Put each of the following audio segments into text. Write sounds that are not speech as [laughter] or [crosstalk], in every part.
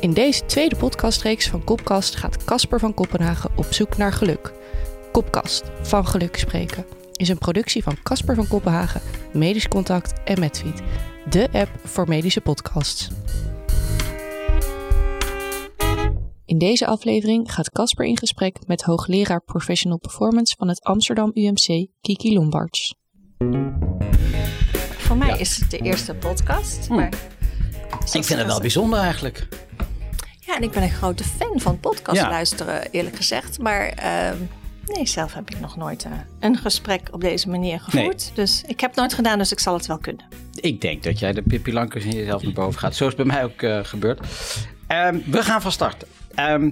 In deze tweede podcastreeks van Kopkast gaat Casper van Kopenhagen op zoek naar geluk. Kopkast, van geluk spreken, is een productie van Casper van Kopenhagen, Medisch Contact en Medfeed, de app voor medische podcasts. In deze aflevering gaat Casper in gesprek met hoogleraar Professional Performance van het Amsterdam UMC, Kiki Lombards. Voor mij is het de eerste podcast, maar... Ik vind het wel bijzonder eigenlijk. Ja, en ik ben een grote fan van podcast Ja. luisteren, eerlijk gezegd. Maar ehm, nee, zelf heb ik nog nooit eh, een gesprek op deze manier gevoerd. Dus ik heb het nooit gedaan, dus ik zal het wel kunnen. Ik denk dat jij de Pippi Lankers in jezelf naar boven gaat. Zo is het bij mij ook eh, gebeurd. Ehm, we gaan van start. Ehm,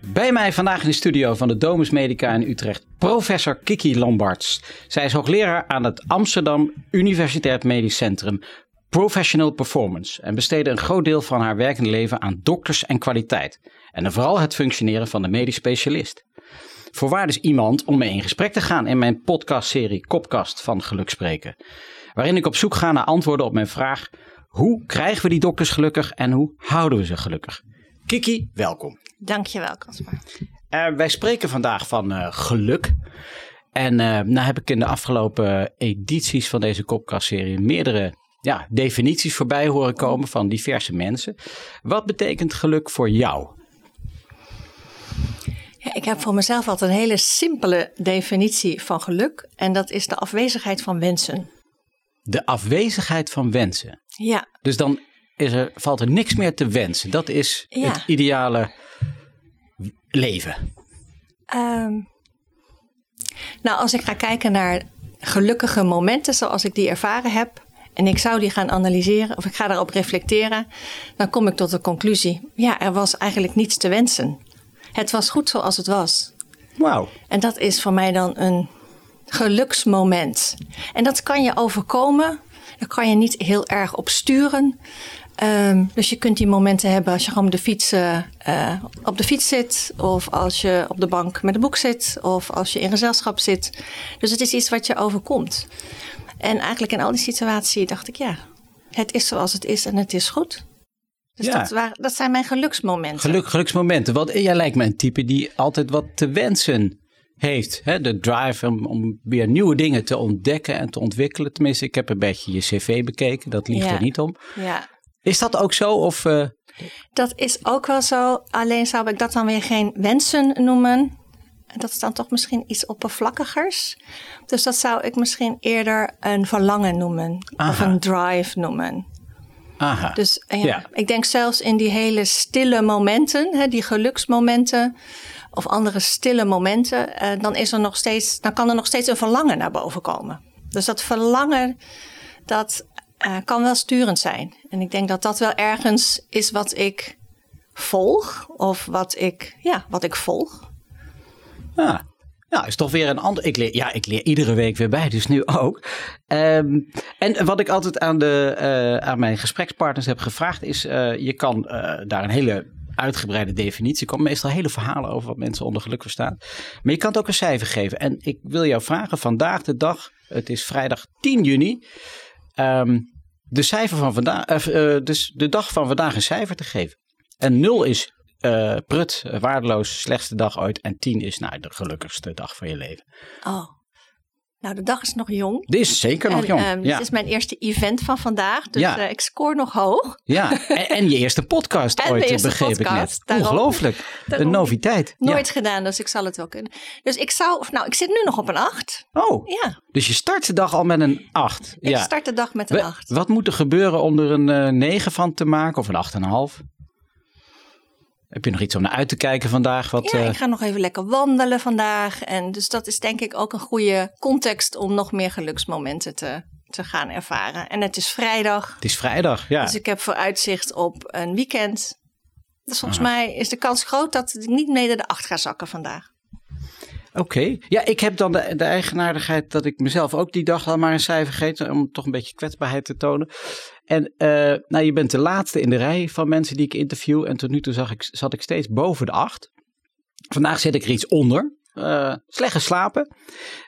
bij mij vandaag in de studio van de Domus Medica in Utrecht, professor Kiki Lombards. Zij is hoogleraar aan het Amsterdam Universitair Medisch Centrum Professional Performance en besteedde een groot deel van haar werkende leven aan dokters en kwaliteit. En dan vooral het functioneren van de medisch specialist. Voorwaar dus iemand om mee in gesprek te gaan in mijn podcastserie Kopkast van Geluk Spreken. Waarin ik op zoek ga naar antwoorden op mijn vraag: hoe krijgen we die dokters gelukkig en hoe houden we ze gelukkig? Kiki, welkom. Dankjewel, Caspar. Eh, wij spreken vandaag van eh, geluk. En eh nou heb ik in de afgelopen edities van deze Kopkast-serie meerdere ja, definities voorbij horen komen van diverse mensen. Wat betekent geluk voor jou? Ja, ik heb voor mezelf altijd een hele simpele definitie van geluk. En dat is de afwezigheid van wensen. De afwezigheid van wensen. Ja, Dus dan is er, valt er niks meer te wensen. Dat is Ja. het ideale leven. Ehm, nou, als ik ga kijken naar gelukkige momenten zoals ik die ervaren heb. En ik zou die gaan analyseren of ik ga daarop reflecteren. Dan kom ik tot de conclusie. Ja, er was eigenlijk niets te wensen. Het was goed zoals het was. Wauw. En dat is voor mij dan een geluksmoment. En dat kan je overkomen. Daar kan je niet heel erg op sturen. Ehm, dus je kunt die momenten hebben als je gewoon op de, fiets, eh, eh, op de fiets zit. Of als je op de bank met een boek zit. Of als je in gezelschap zit. Dus het is iets wat je overkomt. En eigenlijk in al die situaties dacht ik, ja, het is zoals het is en het is goed. Dus Ja. dat, waren, dat zijn mijn geluksmomenten. Geluk, geluksmomenten. Want jij lijkt me een type die altijd wat te wensen heeft. Hè? De drive om, om weer nieuwe dingen te ontdekken en te ontwikkelen. Tenminste, ik heb een beetje je cv bekeken. Dat liegt Ja. er niet om. Ja. Is dat ook zo? Of, eh, Dat is ook wel zo. Alleen zou ik dat dan weer geen wensen noemen. Dat is dan toch misschien iets oppervlakkigers. Dus dat zou ik misschien eerder een verlangen noemen. Of een drive noemen. aha. Dus ja, Ja. ik denk zelfs in die hele stille momenten, hè, die geluksmomenten of andere stille momenten, eh, dan, is er nog steeds, dan kan er nog steeds een verlangen naar boven komen. Dus dat verlangen, dat eh, kan wel sturend zijn. En ik denk dat dat wel ergens is wat ik volg, of wat ik, ja, wat ik volg. Ja. Nou, is toch weer een ander. Ik leer, ja, ik leer iedere week weer bij, dus nu ook. Ehm, en wat ik altijd aan, de, eh, aan mijn gesprekspartners heb gevraagd, is: eh, je kan eh, daar een hele uitgebreide definitie. Komen meestal hele verhalen over wat mensen onder geluk verstaan. Maar je kan het ook een cijfer geven. En ik wil jou vragen: vandaag de dag, het is vrijdag 10 juni. ehm, de cijfer van vandaag, dus de dag van vandaag een cijfer te geven. En 0 is eh, prut, waardeloos, slechtste dag ooit. En 10 is nou de gelukkigste dag van je leven. Oh, nou de dag is nog jong. Dit is zeker nog en, jong. ehm, ja. Dit is mijn eerste event van vandaag, dus Ja. eh, ik scoor nog hoog. ja. En, en je eerste podcast [laughs] En ooit, de eerste begreep ik net. Ongelooflijk. [laughs] Daarom. Een noviteit. Ja. Nooit gedaan, dus ik zal het wel kunnen. Dus ik zou, nou, ik zit nu nog op een 8. Oh, Ja, dus je start de dag al met een 8. ik start de dag met een 8. Wat moet er gebeuren om er een eh 9 van te maken of een 8,5? Heb je nog iets om naar uit te kijken vandaag? Wat, Ja, eh, ik ga nog even lekker wandelen vandaag. En dus dat is denk ik ook een goede context om nog meer geluksmomenten te, te gaan ervaren. En het is vrijdag, Het is vrijdag, ja. dus ik heb vooruitzicht op een weekend. Dus volgens mij is de kans groot dat ik niet mede de 8 ga zakken vandaag. Oké. Ja, ik heb dan de, de eigenaardigheid dat ik mezelf ook die dag al maar een cijfer geef. Om toch een beetje kwetsbaarheid te tonen. En eh, nou, je bent de laatste in de rij van mensen die ik interview. En tot nu toe zag ik, zat ik steeds boven de acht. Vandaag zit ik er iets onder. uh, slecht geslapen.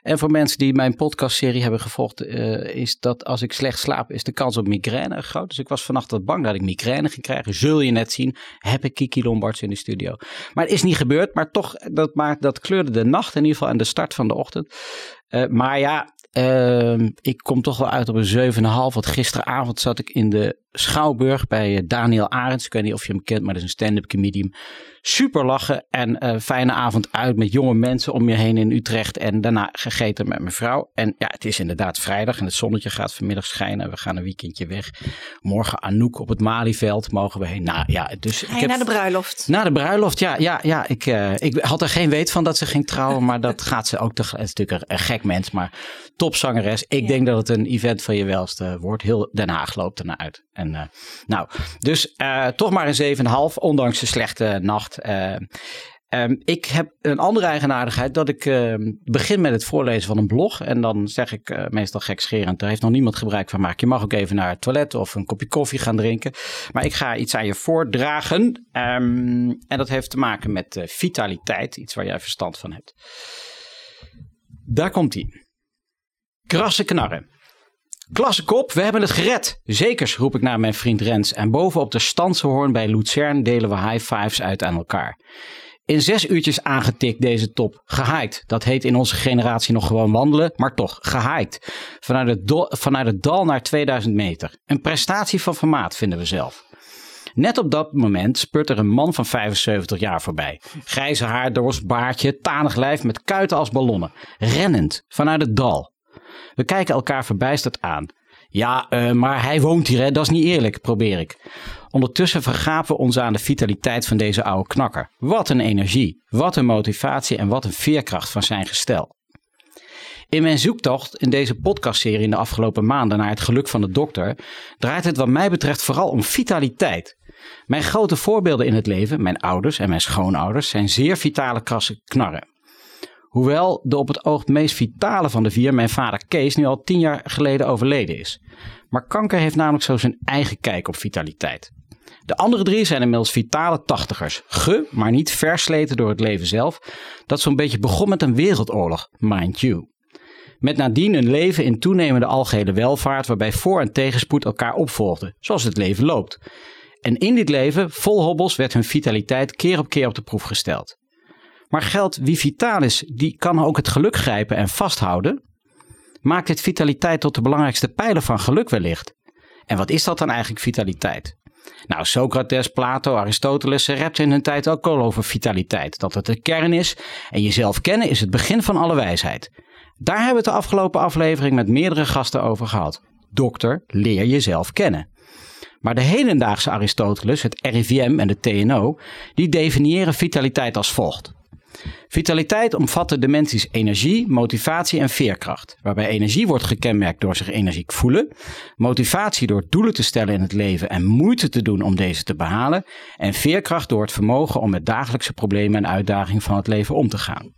En voor mensen die mijn podcastserie hebben gevolgd, uh, is dat als ik slecht slaap, is de kans op migraine groot. Dus ik was vannacht wat bang dat ik migraine ging krijgen. Zul je net zien, heb ik Kiki Lombards in de studio. Maar het is niet gebeurd, maar toch, dat, maakt, dat kleurde de nacht in ieder geval en de start van de ochtend. Maar ja, uh, ik kom toch wel uit op een 7,5. Want gisteravond zat ik in de Schouwburg bij eh, Daniel Arends. Ik weet niet of je hem kent, maar dat is een stand-up comedian. Super lachen en uh, fijne avond uit met jonge mensen om je heen in Utrecht. En daarna gegeten met mijn vrouw. En ja, het is inderdaad vrijdag en het zonnetje gaat vanmiddag schijnen. We gaan een weekendje weg. Morgen Anouk op het Malieveld mogen we heen. Nou ja, dus. Ga je naar de bruiloft? Naar de bruiloft, ja. ja, ja ik, uh, ik had er geen weet van dat ze ging trouwen. maar dat [laughs] gaat ze ook. Het is natuurlijk een gek mens, maar topzangeres. Ik ja. denk dat het een event van je welste wordt. Heel Den Haag loopt ernaar uit. En uh, nou, dus toch maar een 7,5, ondanks de slechte nacht. Uh, um, ik heb een andere eigenaardigheid dat ik begin met het voorlezen van een blog. En dan zeg ik meestal gekscherend, daar heeft nog niemand gebruik van gemaakt. Je mag ook even naar het toilet of een kopje koffie gaan drinken. Maar ik ga iets aan je voordragen. En dat heeft te maken met vitaliteit, iets waar jij verstand van hebt. Daar komt ie. Krasse knarren. Klasse kop, we hebben het gered. Zekers, roep ik naar mijn vriend Rens. En bovenop de Stansenhoorn bij Luzern delen we high fives uit aan elkaar. In zes uurtjes aangetikt deze top. Gehaaid. Dat heet in onze generatie nog gewoon wandelen, maar toch, gehaaid. Vanuit het, vanuit het dal naar 2000 meter. Een prestatie van formaat, vinden we zelf. Net op dat moment spurt er een man van 75 jaar voorbij. Grijze haar, dorst, baardje, tanig lijf met kuiten als ballonnen. Rennend, vanuit het dal. We kijken elkaar verbijsterd aan. Ja, uh, maar hij woont hier, hè? dat is niet eerlijk, probeer ik. Ondertussen vergapen we ons aan de vitaliteit van deze oude knakker. Wat een energie, wat een motivatie en wat een veerkracht van zijn gestel. In mijn zoektocht in deze podcastserie in de afgelopen maanden naar het geluk van de dokter draait het wat mij betreft vooral om vitaliteit. Mijn grote voorbeelden in het leven, mijn ouders en mijn schoonouders, zijn zeer vitale krasse knarren. Hoewel de op het oog meest vitale van de vier, mijn vader Kees, nu al tien jaar geleden overleden is. Maar kanker heeft namelijk zo zijn eigen kijk op vitaliteit. De andere drie zijn inmiddels vitale tachtigers. Ge, maar niet versleten door het leven zelf. Dat zo'n beetje begon met een wereldoorlog, mind you. Met nadien een leven in toenemende algehele welvaart waarbij voor- en tegenspoed elkaar opvolgden, zoals het leven loopt. En in dit leven, vol hobbels, werd hun vitaliteit keer op keer op de proef gesteld. Maar geldt wie vitaal is, die kan ook het geluk grijpen en vasthouden? Maakt dit vitaliteit tot de belangrijkste pijler van geluk wellicht? En wat is dat dan eigenlijk vitaliteit? Nou, Socrates, Plato, Aristoteles, ze repten in hun tijd ook al over vitaliteit. Dat het de kern is en jezelf kennen is het begin van alle wijsheid. Daar hebben we het de afgelopen aflevering met meerdere gasten over gehad. Dokter, leer jezelf kennen. Maar de hedendaagse Aristoteles, het RIVM en de TNO, die definiëren vitaliteit als volgt. Vitaliteit omvat de dimensies energie, motivatie en veerkracht. Waarbij energie wordt gekenmerkt door zich energiek voelen, motivatie door doelen te stellen in het leven en moeite te doen om deze te behalen, en veerkracht door het vermogen om met dagelijkse problemen en uitdagingen van het leven om te gaan.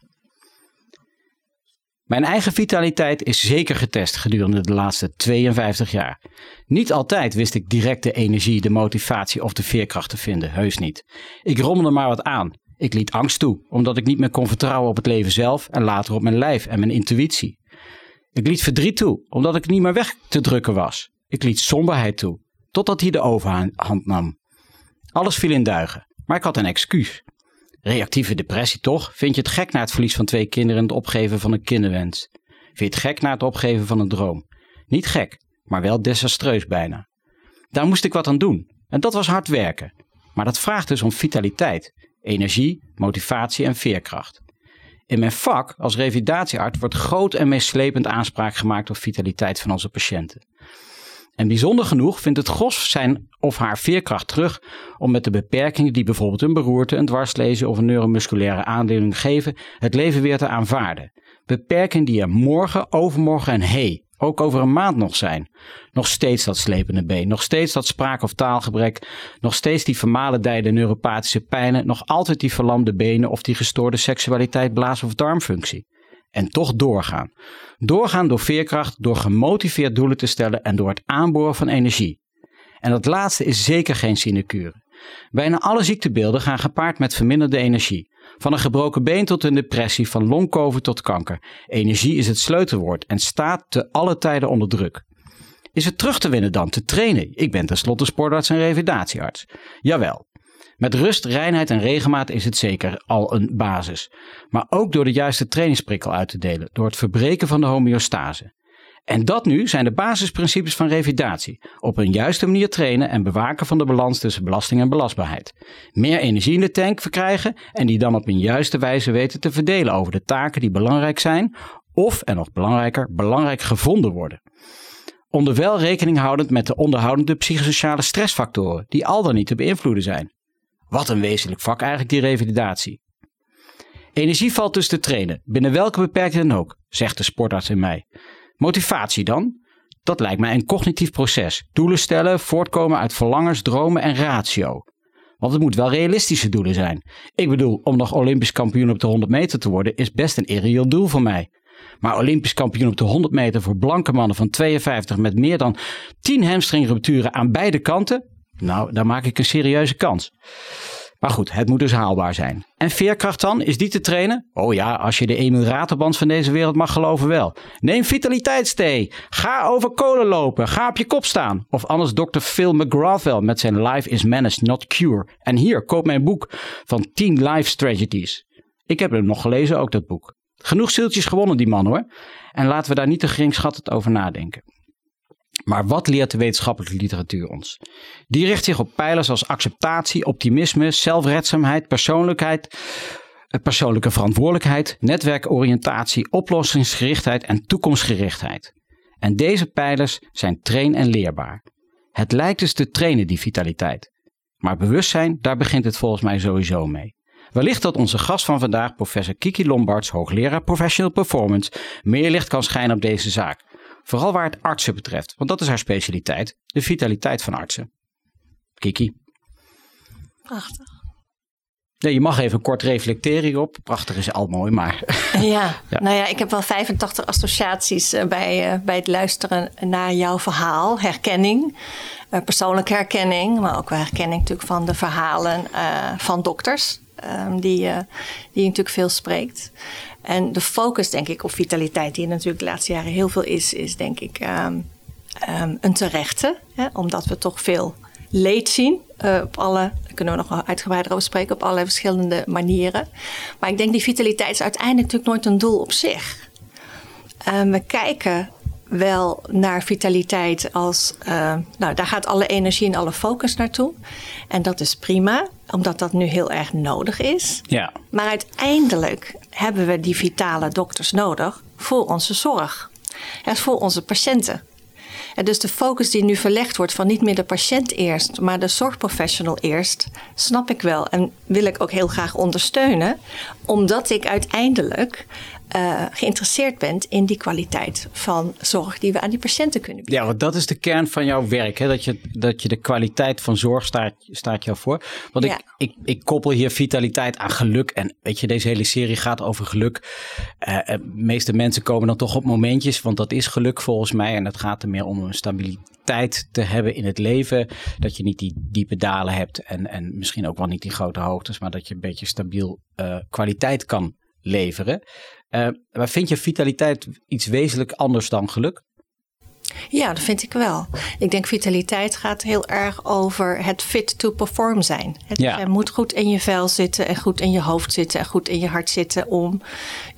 Mijn eigen vitaliteit is zeker getest gedurende de laatste 52 jaar. Niet altijd wist ik direct de energie, de motivatie of de veerkracht te vinden, heus niet. Ik rommelde maar wat aan. Ik liet angst toe, omdat ik niet meer kon vertrouwen op het leven zelf en later op mijn lijf en mijn intuïtie. Ik liet verdriet toe, omdat ik niet meer weg te drukken was. Ik liet somberheid toe, totdat hij de overhand nam. Alles viel in duigen, maar ik had een excuus. Reactieve depressie toch? Vind je het gek na het verlies van twee kinderen en het opgeven van een kinderwens? Vind je het gek na het opgeven van een droom? Niet gek, maar wel desastreus bijna. Daar moest ik wat aan doen. En dat was hard werken. Maar dat vraagt dus om vitaliteit, energie, motivatie en veerkracht. In mijn vak als revalidatiearts wordt groot en meeslepend aanspraak gemaakt op vitaliteit van onze patiënten. En bijzonder genoeg vindt het gros zijn of haar veerkracht terug om met de beperkingen die bijvoorbeeld een beroerte, een dwarslezen of een neuromusculaire aandeling geven, het leven weer te aanvaarden. Beperkingen die er morgen, overmorgen en hey, ook over een maand nog zijn. Nog steeds dat slepende been, nog steeds dat spraak- of taalgebrek, nog steeds die vermalendijde neuropathische pijnen, nog altijd die verlamde benen of die gestoorde seksualiteit, blaas- of darmfunctie. En toch doorgaan. Doorgaan door veerkracht, door gemotiveerd doelen te stellen en door het aanboren van energie. En dat laatste is zeker geen sinecure. Bijna alle ziektebeelden gaan gepaard met verminderde energie. Van een gebroken been tot een depressie, van longkoven tot kanker. Energie is het sleutelwoord en staat te alle tijden onder druk. Is het terug te winnen dan, te trainen? Ik ben tenslotte sportarts en revalidatiearts. Jawel. Met rust, reinheid en regelmaat is het zeker al een basis. Maar ook door de juiste trainingsprikkel uit te delen, door het verbreken van de homeostase. En dat nu zijn de basisprincipes van revidatie. Op een juiste manier trainen en bewaken van de balans tussen belasting en belastbaarheid. Meer energie in de tank verkrijgen en die dan op een juiste wijze weten te verdelen over de taken die belangrijk zijn of, en nog belangrijker, belangrijk gevonden worden. Onder wel rekening houdend met de onderhoudende psychosociale stressfactoren die al dan niet te beïnvloeden zijn. Wat een wezenlijk vak eigenlijk die revalidatie. Energie valt dus te trainen, binnen welke beperking dan ook, zegt de sportarts in mij. Motivatie dan? Dat lijkt mij een cognitief proces. Doelen stellen, voortkomen uit verlangens, dromen en ratio. Want het moet wel realistische doelen zijn. Ik bedoel, om nog Olympisch kampioen op de 100 meter te worden is best een irreëel doel voor mij. Maar Olympisch kampioen op de 100 meter voor blanke mannen van 52 met meer dan 10 hamstringrupturen aan beide kanten? Nou, daar maak ik een serieuze kans. Maar goed, het moet dus haalbaar zijn. En veerkracht dan? Is die te trainen? Oh ja, als je de Emil Raterband van deze wereld mag geloven wel. Neem vitaliteitsthee. Ga over kolen lopen. Ga op je kop staan. Of anders Dr. Phil McGrath wel met zijn Life is Managed, Not Cure. En hier, koop mijn boek van 10 Life Strategies. Ik heb hem nog gelezen, ook dat boek. Genoeg zieltjes gewonnen, die man hoor. En laten we daar niet te geringschattend over nadenken. Maar wat leert de wetenschappelijke literatuur ons? Die richt zich op pijlers als acceptatie, optimisme, zelfredzaamheid, persoonlijkheid, eh, persoonlijke verantwoordelijkheid, netwerkoriëntatie, oplossingsgerichtheid en toekomstgerichtheid. En deze pijlers zijn train- en leerbaar. Het lijkt dus te trainen, die vitaliteit. Maar bewustzijn, daar begint het volgens mij sowieso mee. Wellicht dat onze gast van vandaag, professor Kiki Lombards, hoogleraar Professional Performance, meer licht kan schijnen op deze zaak. Vooral waar het artsen betreft, want dat is haar specialiteit, de vitaliteit van artsen. Kiki. Prachtig. Nee, je mag even kort reflecteren hierop. Prachtig is al mooi, maar... [laughs] Ja, nou ja, ik heb wel 85 associaties eh, bij, eh, bij het luisteren naar jouw verhaal. Herkenning, eh, persoonlijke herkenning, maar ook wel herkenning natuurlijk van de verhalen van dokters. Ehm, die, die je natuurlijk veel spreekt. En de focus, denk ik, op vitaliteit, die natuurlijk de laatste jaren heel veel is, is denk ik um, um, een terechte. Hè, omdat we toch veel leed zien. Uh, op alle, daar kunnen we nog wel uitgebreider over spreken, op allerlei verschillende manieren. Maar ik denk die vitaliteit is uiteindelijk natuurlijk nooit een doel op zich. Um, we kijken wel naar vitaliteit als, uh, nou daar gaat alle energie en alle focus naartoe. En dat is prima, omdat dat nu heel erg nodig is. Ja. Maar uiteindelijk hebben we die vitale dokters nodig voor onze zorg. En voor onze patiënten. En dus de focus die nu verlegd wordt van niet meer de patiënt eerst, maar de zorgprofessional eerst, snap ik wel en wil ik ook heel graag ondersteunen, omdat ik uiteindelijk uh, geïnteresseerd bent in die kwaliteit van zorg die we aan die patiënten kunnen bieden. Ja, want dat is de kern van jouw werk. Hè? Dat, je, dat je de kwaliteit van zorg staat, staat jou voor. Want ik, ik, ik koppel hier vitaliteit aan geluk. En weet je, deze hele serie gaat over geluk. Uh, de meeste mensen komen dan toch op momentjes, want dat is geluk volgens mij. En het gaat er meer om een stabiliteit te hebben in het leven. Dat je niet die diepe dalen hebt en, en misschien ook wel niet die grote hoogtes, maar dat je een beetje stabiel uh, kwaliteit kan leveren. Uh, maar vind je vitaliteit iets wezenlijk anders dan geluk? Ja, dat vind ik wel. Ik denk vitaliteit gaat heel erg over het fit to perform zijn. Het ja. Je moet goed in je vel zitten en goed in je hoofd zitten en goed in je hart zitten om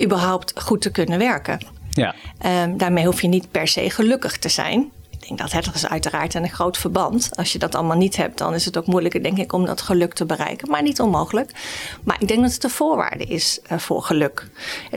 überhaupt goed te kunnen werken. Ja. Um, daarmee hoef je niet per se gelukkig te zijn. Denk dat het is uiteraard een groot verband. Als je dat allemaal niet hebt, dan is het ook moeilijker, denk ik, om dat geluk te bereiken. Maar niet onmogelijk. Maar ik denk dat het de voorwaarde is uh, voor geluk.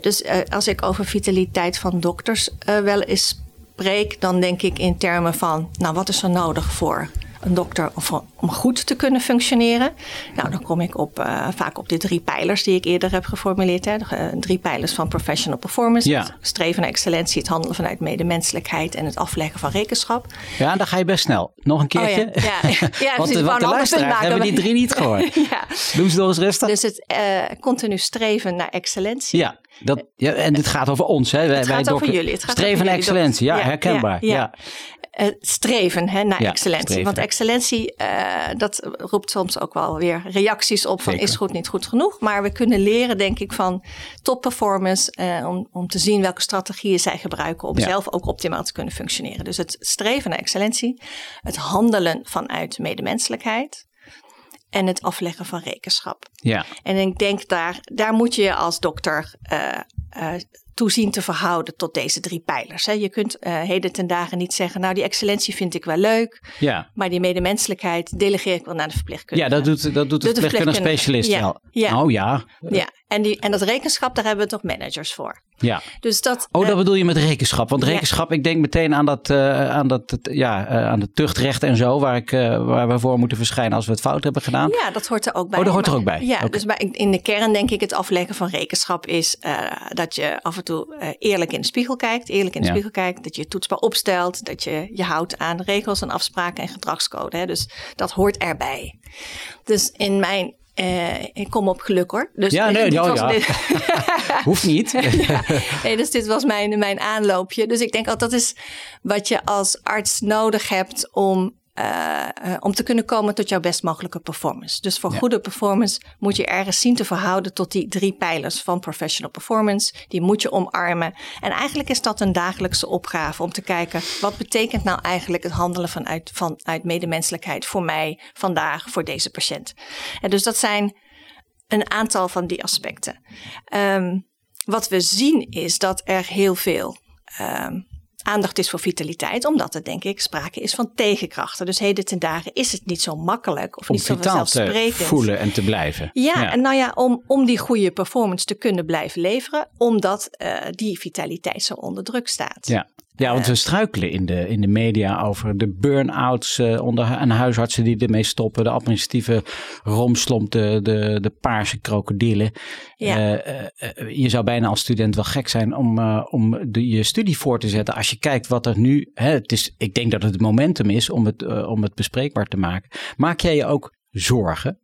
Dus uh, als ik over vitaliteit van dokters uh, wel eens spreek, dan denk ik in termen van, nou, wat is er nodig voor een dokter om goed te kunnen functioneren. Nou, dan kom ik op, uh, vaak op de drie pijlers die ik eerder heb geformuleerd. Hè. De, uh, drie pijlers van professional performance. Ja. Streven naar excellentie, het handelen vanuit medemenselijkheid en het afleggen van rekenschap. Ja, dan ga je best snel. Nog een keertje. Oh ja. Ja. [laughs] ja, [laughs] want de, want de luisteraars hebben die drie niet gehoord. [laughs] ja. Doen ze nog eens rustig. Dus het uh, continu streven naar excellentie. Ja. Dat, ja, en dit gaat over ons, hè? Wij, Het gaat wij over jullie. Het gaat streven naar excellentie, ja, herkenbaar. ja, Ja. Eh, streven hè, naar excellentie. streven. Want excellentie, eh, dat roept soms ook wel weer reacties op van Zeker. is goed, niet goed genoeg. Maar we kunnen leren, denk ik, van top performance eh, om, om te zien welke strategieën zij gebruiken om zelf ook optimaal te kunnen functioneren. Dus het streven naar excellentie, het handelen vanuit medemenselijkheid en het afleggen van rekenschap. ja. En ik denk daar, daar moet je je als dokter eh eh, toe zien te verhouden tot deze drie pijlers. Hè. Je kunt eh, heden ten dagen niet zeggen, nou die excellentie vind ik wel leuk, ja. maar die medemenselijkheid delegeer ik wel naar de verpleegkundige. Ja, dat doet, dat doet de de verpleegkundige verpleegkundige. specialist Ja, wel. ja. Oh ja. Ja, en, die, en dat rekenschap, daar hebben we toch managers voor. ja. Dus dat, Oh, dat eh, bedoel je met rekenschap. Want ja. rekenschap, ik denk meteen aan dat, eh, aan dat ja, eh, aan de tuchtrecht en zo, waar, ik, waar we voor moeten verschijnen als we het fout hebben gedaan. Ja, dat hoort er ook bij. Oh, dat hoort er ook bij. Ja, dus bij, in de kern denk ik het afleggen van rekenschap is dat je af en toe eerlijk in de spiegel kijkt. Eerlijk in de Ja. spiegel kijkt, dat je je toetsbaar opstelt. Dat je je houdt aan regels en afspraken en gedragscode. Hè. Dus dat hoort erbij. Dus in mijn... eh, ik kom op geluk hoor. Dus Ja, nee, dit oh, was- ja. dit- [laughs] Hoeft niet. [laughs] Nee, dus dit was mijn, mijn aanloopje. Dus ik denk altijd dat is wat je als arts nodig hebt om, eh, eh, om te kunnen komen tot jouw best mogelijke performance. Dus voor Ja. goede performance moet je ergens zien te verhouden tot die drie pijlers van professional performance. Die moet je omarmen. En eigenlijk is dat een dagelijkse opgave om te kijken wat betekent nou eigenlijk het handelen vanuit, vanuit medemenselijkheid voor mij vandaag, voor deze patiënt. En dus dat zijn een aantal van die aspecten. Ehm, wat we zien is dat er heel veel ehm, aandacht is voor vitaliteit, omdat er denk ik sprake is van tegenkrachten. Dus heden ten dagen is het niet zo makkelijk of Om niet zo vitaal te vanzelfsprekend. voelen en te blijven. Ja, en nou ja, om, om die goede performance te kunnen blijven leveren, omdat eh, die vitaliteit zo onder druk staat. Ja. Ja, want we struikelen in de, in de media over de burn-outs eh, onder en huisartsen die ermee stoppen. De administratieve romslomp, de, de, de paarse krokodillen. Ja. Eh, eh, je zou bijna als student wel gek zijn om, om de, je studie voor te zetten. Als je kijkt wat er nu... Hè, het is, ik denk dat het momentum is om het, om het bespreekbaar te maken. Maak jij je ook zorgen?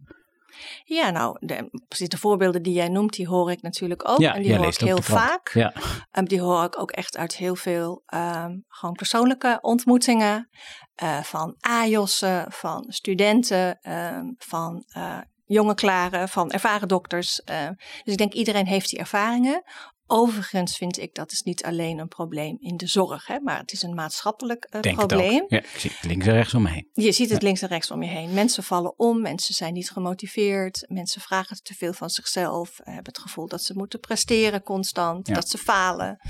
Ja, nou, de, precies de voorbeelden die jij noemt, die hoor ik natuurlijk ook. ja, en die hoor ik heel vaak. Ja. Um, die hoor ik ook echt uit heel veel ehm, gewoon persoonlijke ontmoetingen. eh, van AJOS'en, van studenten, ehm, van eh, jonge klaren, van ervaren dokters. eh. dus ik denk iedereen heeft die ervaringen. Overigens vind ik dat is niet alleen een probleem in de zorg, hè, maar het is een maatschappelijk eh, Denk probleem. het. Ja, ik zie het links en rechts om me heen. Je ziet het links en rechts om je heen. Mensen vallen om, mensen zijn niet gemotiveerd, mensen vragen te veel van zichzelf, eh, hebben het gevoel dat ze moeten presteren constant, Ja. dat ze falen,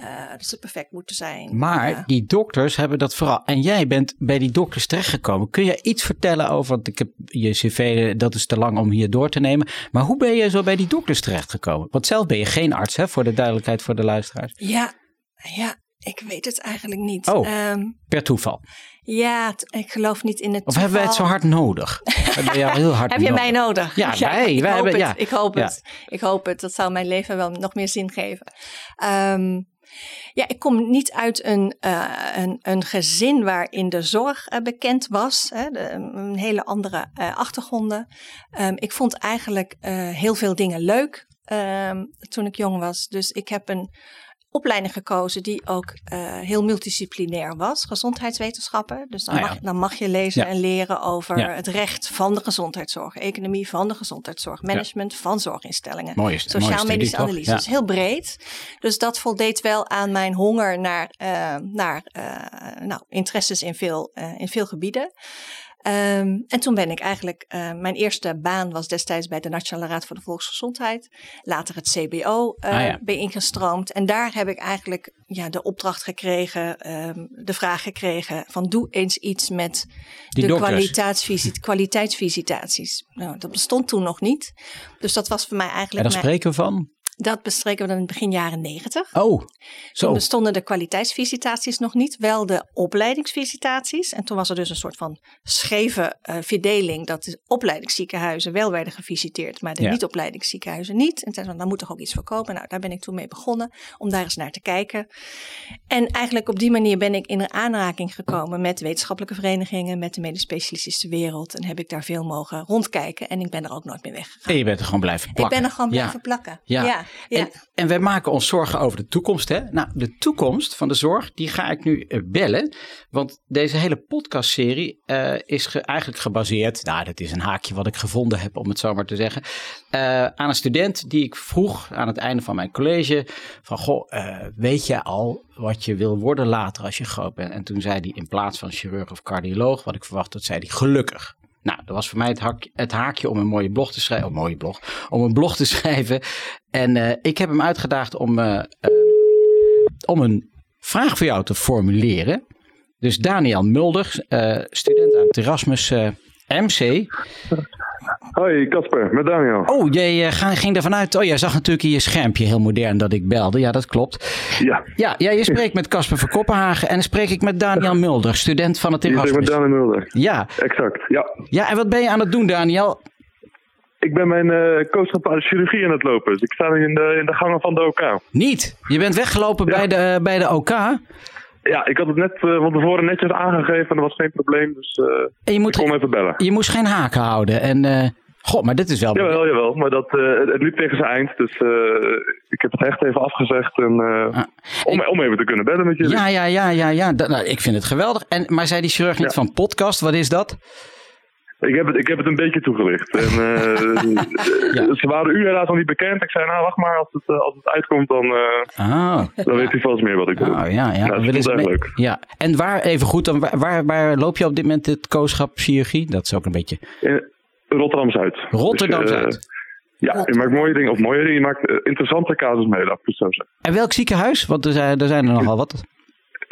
eh, dat ze perfect moeten zijn. Maar Ja. die dokters hebben dat vooral. En jij bent bij die dokters terechtgekomen. Kun je iets vertellen over. Want ik heb je cv, dat is te lang om hier door te nemen. Maar hoe ben je zo bij die dokters terechtgekomen? Want zelf ben je geen arts, hè, voor de duidelijkheid voor de luisteraars. Ja, ja, ik weet het eigenlijk niet. Oh. Ehm, Per toeval. ja, ik geloof niet in het Of hebben wij het zo hard nodig? [laughs] hebben jou heel hard Heb je nodig? mij nodig? [laughs] Ja, wij- ik wij hoop hebben- het. ja. Ik hoop Ja. het. Ik hoop het. Dat zou mijn leven wel nog meer zin geven. Ehm, ja, ik kom niet uit een, eh, een, een gezin waarin de zorg eh, bekend was. Hè, een hele andere eh, achtergronden. Ehm, ik vond eigenlijk heel veel dingen leuk ehm, toen ik jong was. Dus ik heb een opleiding gekozen die ook eh, heel multidisciplinair was. Gezondheidswetenschappen. Dus dan, Ah, ja. mag, dan mag je lezen Ja. en leren over Ja. het recht van de gezondheidszorg. Economie van de gezondheidszorg. Management van zorginstellingen. Sociaal-medische analyse. Dus heel breed. Dus dat voldeed wel aan mijn honger naar, eh, naar eh, nou, interesses in veel, eh, in veel gebieden. Ehm, en toen ben ik eigenlijk, eh, mijn eerste baan was destijds bij de Nationale Raad voor de Volksgezondheid. Later het CBO eh Ah, ja. ben ingestroomd. En daar heb ik eigenlijk ja, de opdracht gekregen, ehm, de vraag gekregen van doe eens iets met Die de kwaliteitsvisit, [laughs] kwaliteitsvisitaties. Nou, dat bestond toen nog niet. Dus dat was voor mij En eigenlijk... dan mijn- spreken we van. Dat bestreken we dan in het begin jaren negentig. Oh, Toen zo. bestonden de kwaliteitsvisitaties nog niet, wel de opleidingsvisitaties. En toen was er dus een soort van scheve eh, verdeling dat de opleidingsziekenhuizen wel werden gevisiteerd, maar de Ja. niet-opleidingsziekenhuizen niet. En toen zei, daar moet toch ook iets voor komen. Nou, daar ben ik toen mee begonnen om daar eens naar te kijken. En eigenlijk op die manier ben ik in aanraking gekomen met wetenschappelijke verenigingen, met de medisch specialistische wereld. En heb ik daar veel mogen rondkijken. En ik ben er ook nooit meer weggegaan. En je bent er gewoon blijven Ik plakken. ben er gewoon Ja. blijven plakken. Ja. ja. En, en wij maken ons zorgen over de toekomst. Hè? Nou, de toekomst van de zorg, die ga ik nu eh, bellen. Want deze hele podcastserie eh is ge- eigenlijk gebaseerd. Nou, dat is een haakje wat ik gevonden heb, om het zo maar te zeggen. eh, aan een student die ik vroeg aan het einde van mijn college. Van, goh, weet je al wat je wil worden later als je groot bent? En toen zei hij in plaats van chirurg of cardioloog, wat ik verwacht had, zei hij gelukkig. Nou, dat was voor mij het, het haakje om een mooie blog te schrijven. Oh, mooie blog. Om een blog te [laughs] schrijven. En eh, ik heb hem uitgedaagd om, eh, eh, om een vraag voor jou te formuleren. Dus Daniel Mulder, student aan het Erasmus MC. Hoi, Casper, met Daniel. Oh, jij eh, ging ervan uit. Oh, jij zag natuurlijk in je schermpje heel modern dat ik belde. Ja, dat klopt. Ja, Ja, ja je spreekt met Casper van Koppenhagen. En dan spreek ik met Daniel Mulder, student van het je spreekt met Erasmus. Daniel Mulder. Ja. Exact, ja. ja, en wat ben je aan het doen, Daniel? Ik ben mijn eh coachschap aan de chirurgie aan het lopen. Dus ik sta nu in de, in de gangen van de OK. Niet. Je bent weggelopen Ja. bij, de, bij de OK. Ja, ik had het net eh, van tevoren netjes aangegeven en dat was geen probleem. Dus En je, ik kon even bellen. je moest geen haken houden. En, eh god, maar dit is wel... Jawel, jawel. Maar dat, het- liep tegen zijn eind. Dus ik heb het echt even afgezegd. En, Ah. om, om even te kunnen bellen met jullie. Ja, ja, ja, ja, ja. Dat- nou, ik vind het geweldig. En, maar zei die chirurg niet Ja. van podcast? Wat is dat? Ik, heb het, ik heb het een beetje toegelicht. En, eh, [laughs] Ja. Ze waren u helaas nog niet bekend. Ik zei, nou wacht maar, als het, eh, als het uitkomt, dan, eh, Oh, dan weet u vast meer wat ik bedoel. oh ja, ja. Nou, dat is echt leuk. Ja, en waar, even goed, dan, waar, waar, loop je op dit moment het kooschap chirurgie? Dat is ook een beetje Rotterdam-Zuid. Rotterdam-Zuid. Dus, eh, ja, je maakt mooie dingen, of mooie dingen, je maakt eh, interessante casus mee, ik het zo zeggen. En welk ziekenhuis? Want er zijn er, zijn er nogal wat.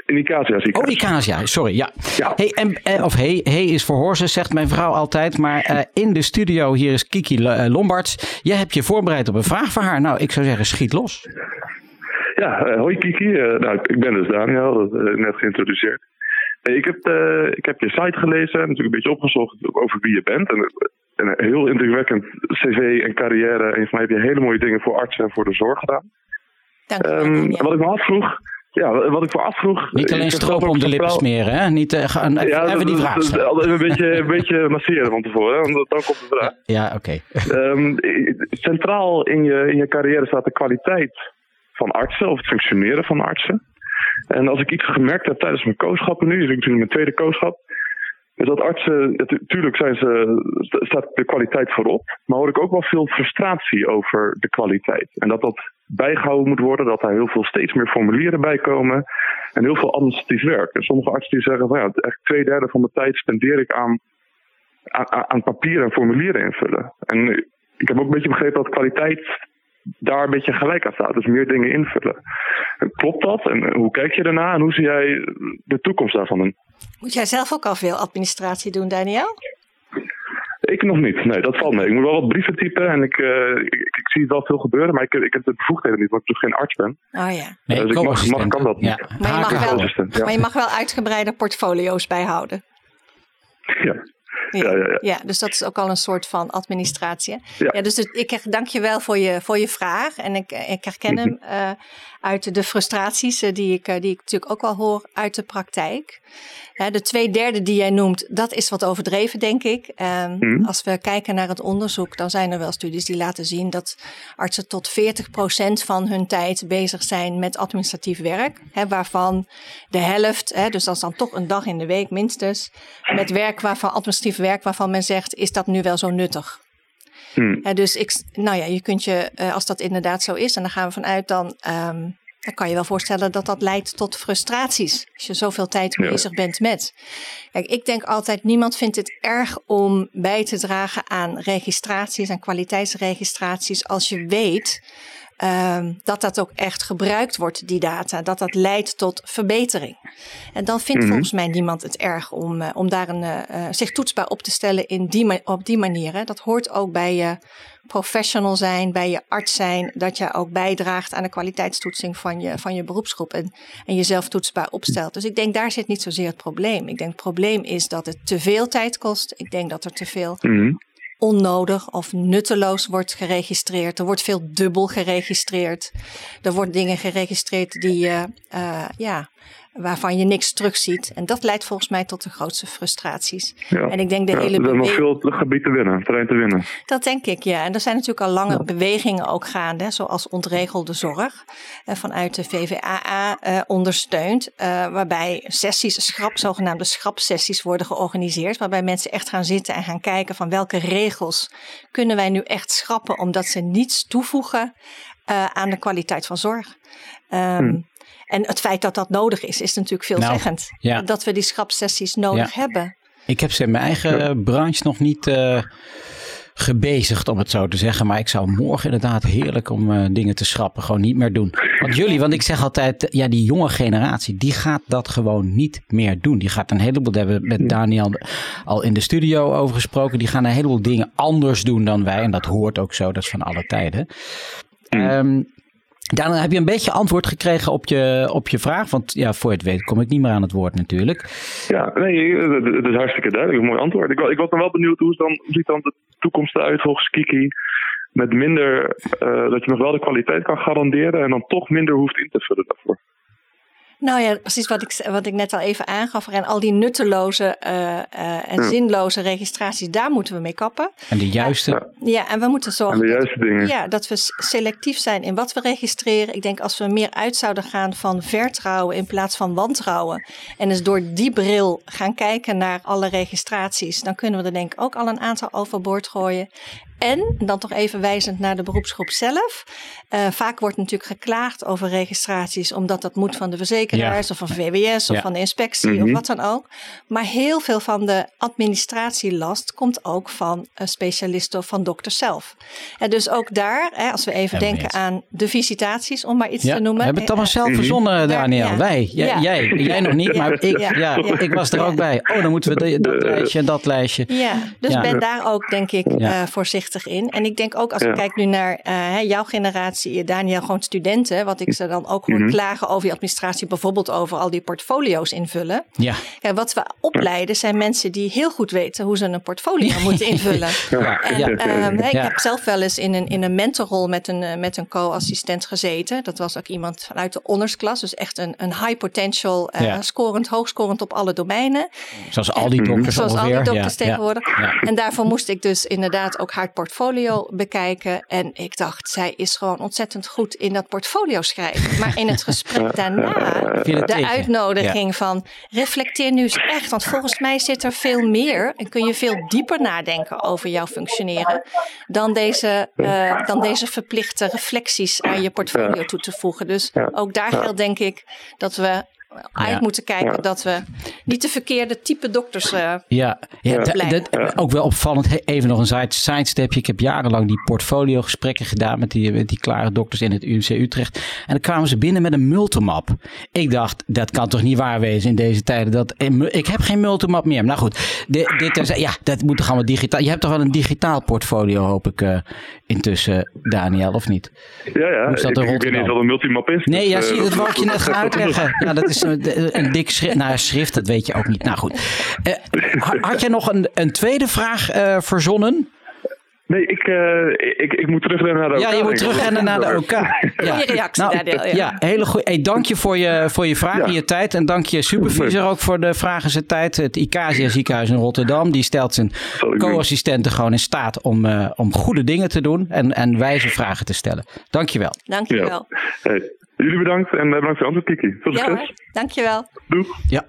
In Nicasia Oh, ziekenhuis. Icasia, sorry, ja. Ja. Hey, en, eh, of hey, hey is voor horses, zegt mijn vrouw altijd. Maar eh, in de studio, hier is Kiki eh, Lombards. Jij hebt je voorbereid op een vraag voor haar. Nou, ik zou zeggen, schiet los. Ja, hoi Kiki. Nou, ik ben dus Daniel, net geïntroduceerd. Eh, ik, heb, eh, ik heb je site gelezen, natuurlijk een beetje opgezocht over wie je bent. En, en een heel indrukwekkend cv en carrière. En volgens mij heb je hele mooie dingen voor artsen en voor de zorg gedaan. Dank je Ehm, en wat ik me afvroeg, ja, wat ik me afvroeg... Niet alleen stroop om de lippen smeren, hè? Niet, eh, gaan, even, Ja, even dat, die vraag dat stellen. een beetje, [laughs] een beetje masseren van tevoren, hè, want dan komt de vraag. Ja, oké. [laughs] Ehm, centraal in je, in je carrière staat de kwaliteit van artsen of het functioneren van artsen. En als ik iets gemerkt heb tijdens mijn kooschappen nu, is ik natuurlijk mijn tweede kooschap, dat artsen, natuurlijk zijn ze, staat de kwaliteit voorop, maar hoor ik ook wel veel frustratie over de kwaliteit. En dat dat bijgehouden moet worden, dat daar heel veel steeds meer formulieren bij komen en heel veel administratief werk. En sommige artsen die zeggen van ja, echt twee derde van de tijd spendeer ik aan aan, aan papier en formulieren invullen. En ik heb ook een beetje begrepen dat kwaliteit daar een beetje gelijk aan staat. Dus meer dingen invullen. En Klopt dat? En hoe kijk je daarna? En hoe zie jij de toekomst daarvan in? Moet jij zelf ook al veel administratie doen, Daniel? Ik nog niet. Nee, dat valt mee. Ik moet wel wat brieven typen en ik, eh, ik, ik zie wel veel gebeuren, maar ik, ik heb de bevoegdheden niet, omdat ik dus geen arts ben. Oh ja. Nee, Dus ik mag- kan dat niet. Ja, Maar je, mag wel, ja. maar je mag wel uitgebreide portfolio's bijhouden. Ja. Ja, Ja, ja, ja. dus dat is ook al een soort van administratie. hè? Ja. Ja, dus het- ik dank je wel voor je, voor je vraag. En ik, ik herken [laughs] hem eh, uit de frustraties eh, die, ik, eh, die ik natuurlijk ook wel hoor uit de praktijk. De twee derde die jij noemt, dat is wat overdreven, denk ik. Ehm, Mhm. Als we kijken naar het onderzoek, dan zijn er wel studies die laten zien dat artsen tot 40% van hun tijd bezig zijn met administratief werk. Waarvan de helft, dus dat is dan toch een dag in de week minstens, met werk waarvan, administratief werk waarvan men zegt, is dat nu wel zo nuttig? Hm. Hè, dus ik, nou ja, je kunt je, eh, als dat inderdaad zo is, en daar gaan we vanuit, dan, ehm, dan kan je wel voorstellen dat dat leidt tot frustraties. Als je zoveel tijd Ja. bezig bent met. Kijk, ik denk altijd, niemand vindt het erg om bij te dragen aan registraties, aan kwaliteitsregistraties, als je weet ehm, dat dat ook echt gebruikt wordt, die data. Dat dat leidt tot verbetering. En dan vindt Mhm. volgens mij niemand het erg om, eh, om daar een, eh, eh, zich toetsbaar op te stellen in die, op die manier. Hè. Dat hoort ook bij je professional zijn, bij je arts zijn, dat je ook bijdraagt aan de kwaliteitstoetsing van je, van je beroepsgroep en, en jezelf toetsbaar opstelt. Dus ik denk daar zit niet zozeer het probleem. Ik denk het probleem is dat het te veel tijd kost. Ik denk dat er te veel Mhm. Onnodig of nutteloos wordt geregistreerd. Er wordt veel dubbel geregistreerd. Er worden dingen geregistreerd die, eh, eh, ja, waarvan je niks terugziet. En dat leidt volgens mij tot de grootste frustraties. Ja. En ik denk de Ja, hele er is nog veel gebied te winnen, terrein te winnen. Dat denk ik, ja. En er zijn natuurlijk al lange bewegingen ook gaande, zoals ontregelde zorg, eh, vanuit de VVAA eh, ondersteund, eh, waarbij sessies, schrap, zogenaamde schrapsessies worden georganiseerd, waarbij mensen echt gaan zitten en gaan kijken van welke regels kunnen wij nu echt schrappen, omdat ze niets toevoegen eh, aan de kwaliteit van zorg. Ehm, En het feit dat dat nodig is, is natuurlijk veelzeggend. ja. Dat we die schrapsessies nodig hebben. Ik heb ze in mijn eigen branche nog niet eh, gebezigd, om het zo te zeggen. Maar ik zou morgen inderdaad heerlijk om eh, dingen te schrappen. Gewoon niet meer doen. Want jullie, want ik zeg altijd, ja, die jonge generatie, die gaat dat gewoon niet meer doen. Die gaat een heleboel, daar hebben we met Daniel al in de studio over gesproken. Die gaan een heleboel dingen anders doen dan wij. En dat hoort ook zo, dat is van alle tijden. Ehm Daniel, heb je een beetje antwoord gekregen op je, op je vraag? Want ja, voor het weet kom ik niet meer aan het woord natuurlijk. Ja, nee, het het is hartstikke duidelijk. Een mooi antwoord. Ik, ik was dan wel benieuwd hoe, dan, hoe ziet dan de toekomst eruit volgens Kiki. Met minder, eh, dat je nog wel de kwaliteit kan garanderen en dan toch minder hoeft in te vullen daarvoor. Nou ja, precies wat ik, wat ik net al even aangaf. En al die nutteloze eh, eh, en zinloze registraties, daar moeten we mee kappen. En de juiste. Ja, en we moeten En zorgen de dat, juiste dingen. ja, dat we selectief zijn in wat we registreren. Ik denk als we meer uit zouden gaan van vertrouwen in plaats van wantrouwen. En dus door die bril gaan kijken naar alle registraties. Dan kunnen we er denk ik ook al een aantal overboord gooien. En dan toch even wijzend naar de beroepsgroep zelf. Eh, vaak wordt natuurlijk geklaagd over registraties, omdat dat moet van de verzekeraars Ja. of van VWS of Ja. van de inspectie Mhm. of wat dan ook. Maar heel veel van de administratielast komt ook van eh, specialisten of van dokters zelf. En dus ook daar, hè, als we even Hebben denken aan de visitaties, om maar iets Ja, te noemen. we hebben het allemaal zelf verzonnen, Daniel. ja. Wij. Jij, Ja. jij, jij nog niet, maar ik, Ja. ja, Ja. ik was er ook bij. Oh, dan moeten we de- dat lijstje en dat lijstje. Ja, dus Ja. ben daar ook denk ik Ja. eh, voorzichtig in. En ik denk ook als Ja. ik kijk nu naar eh, hè, jouw generatie, Daniel, gewoon studenten, wat ik ze dan ook hoor Mhm. klagen over die administratie, bijvoorbeeld over al die portfolio's invullen. Ja, Ja, wat we opleiden zijn mensen die heel goed weten hoe ze een portfolio moeten invullen. [laughs] ja, En ja. hè, ik heb zelf wel eens in een, in een mentorrol met een, eh, met een co-assistent gezeten. Dat was ook iemand vanuit de honorsklas. Dus echt een, een high potential, eh, Ja. scorend, hoogscorend op alle domeinen. Zoals al die dokters Zoals al die dokters ja, tegenwoordig. Ja. En daarvoor moest ik dus inderdaad ook haar portfolio bekijken. En ik dacht, zij is gewoon ontzettend goed in dat portfolio schrijven. Maar in het gesprek daarna, de tegen? uitnodiging van reflecteer nu eens echt. Want volgens mij zit er veel meer en kun je veel dieper nadenken over jouw functioneren. Dan deze, eh, dan deze verplichte reflecties aan je portfolio toe te voegen. Dus ook daar geldt denk ik dat we uit Ja. moeten kijken dat we niet de verkeerde type dokters eh, Ja, ja, Ja. dat- dat- ook wel opvallend. Even nog een side, sidestepje. Ik heb jarenlang die portfolio gesprekken gedaan met die, met die klare dokters in het UMC Utrecht. En dan kwamen ze binnen met een multimap. Ik dacht, dat kan toch niet waar wezen in deze tijden. Dat, ik heb geen multimap meer. Nou goed, dit, dit is, ja, dat moet toch allemaal digitaal. Je hebt toch wel een digitaal portfolio, hoop ik eh, intussen, Daniel, of niet? Ja, ja. Hoe is dat ik, ik weet niet wat een multimap is. Nee, dus, ja, eh, zie je, dat dat- wou ik je net [laughs] gaan uitleggen. Ja, dat is een, een dik schrift. Nou, schrift, dat weet je ook niet. Nou goed. Eh, ha- had jij nog een, een tweede vraag eh, verzonnen? Nee, ik, eh, ik, ik moet terugrennen naar de Ja, OK, je moet terugrennen naar de OK. [laughs] Ja. Goeie reactie, Daniel, ja. ja, hele goede. Hey, dank je voor je, voor je vraag en Ja. je tijd. En dank je supervisor ook voor de vraag en zijn tijd. Het Icasia ziekenhuis in Rotterdam. Die stelt zijn co-assistenten gewoon in staat om, eh, om goede dingen te doen. En, en wijze vragen te stellen. Dank je wel. Dankjewel. Ja. Hey, jullie bedankt en eh, bedankt voor je antwoord, Kiki. Veel Ja, succes. hoor, dankjewel. Doeg. Ja.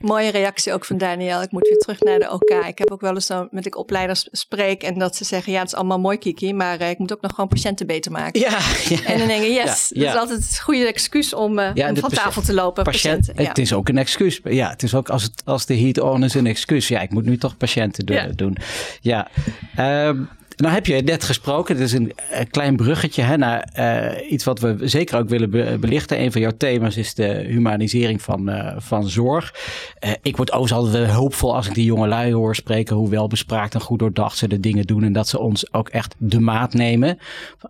Mooie reactie ook van Daniel. Ik moet weer terug naar de OK. Ik heb ook wel eens zo met ik opleiders spreek en dat ze zeggen, ja, het is allemaal mooi, Kiki, maar eh, ik moet ook nog gewoon patiënten beter maken. Ja, ja. En dan denk ik, yes, Ja, ja. dat is altijd het goede excuus om, eh, Ja, om van tafel te lopen. Patiënt, patiënten, ja. Het is ook een excuus. Ja, het is ook als, het, als de heat on is een excuus. Ja, ik moet nu toch patiënten do- Ja. doen. Ja. Ehm, nou heb je net gesproken, dit is een, eh, klein bruggetje hè, naar eh, iets wat we zeker ook willen be- belichten. Een van jouw thema's is de humanisering van, eh, van zorg. Ik word overigens altijd wel hoopvol als ik die jonge lui hoor spreken, hoe welbespraakt en goed doordacht ze de dingen doen en dat ze ons ook echt de maat nemen.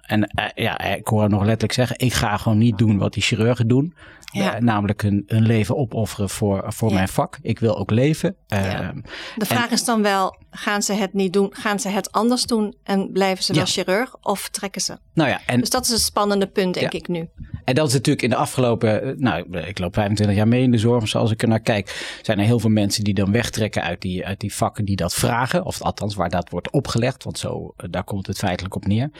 En ja, ik hoor hem nog letterlijk zeggen, ik ga gewoon niet doen wat die chirurgen doen. Ja. Eh, namelijk een, een leven opofferen voor, voor Ja. mijn vak. Ik wil ook leven. Ja. Ehm, De vraag is dan wel, gaan ze het niet doen? Gaan ze het anders doen en blijven ze wel chirurg of vertrekken ze. Nou ja, en Dus dat is het spannende punt, denk ik nu. En dat is natuurlijk in de afgelopen, eh, nou, ik loop 25 jaar mee in de zorg. Zoals ik er naar kijk, zijn er heel veel mensen die dan wegtrekken uit die, uit die vakken die dat vragen. Of althans, waar dat wordt opgelegd. Want zo, eh, daar komt het feitelijk op neer.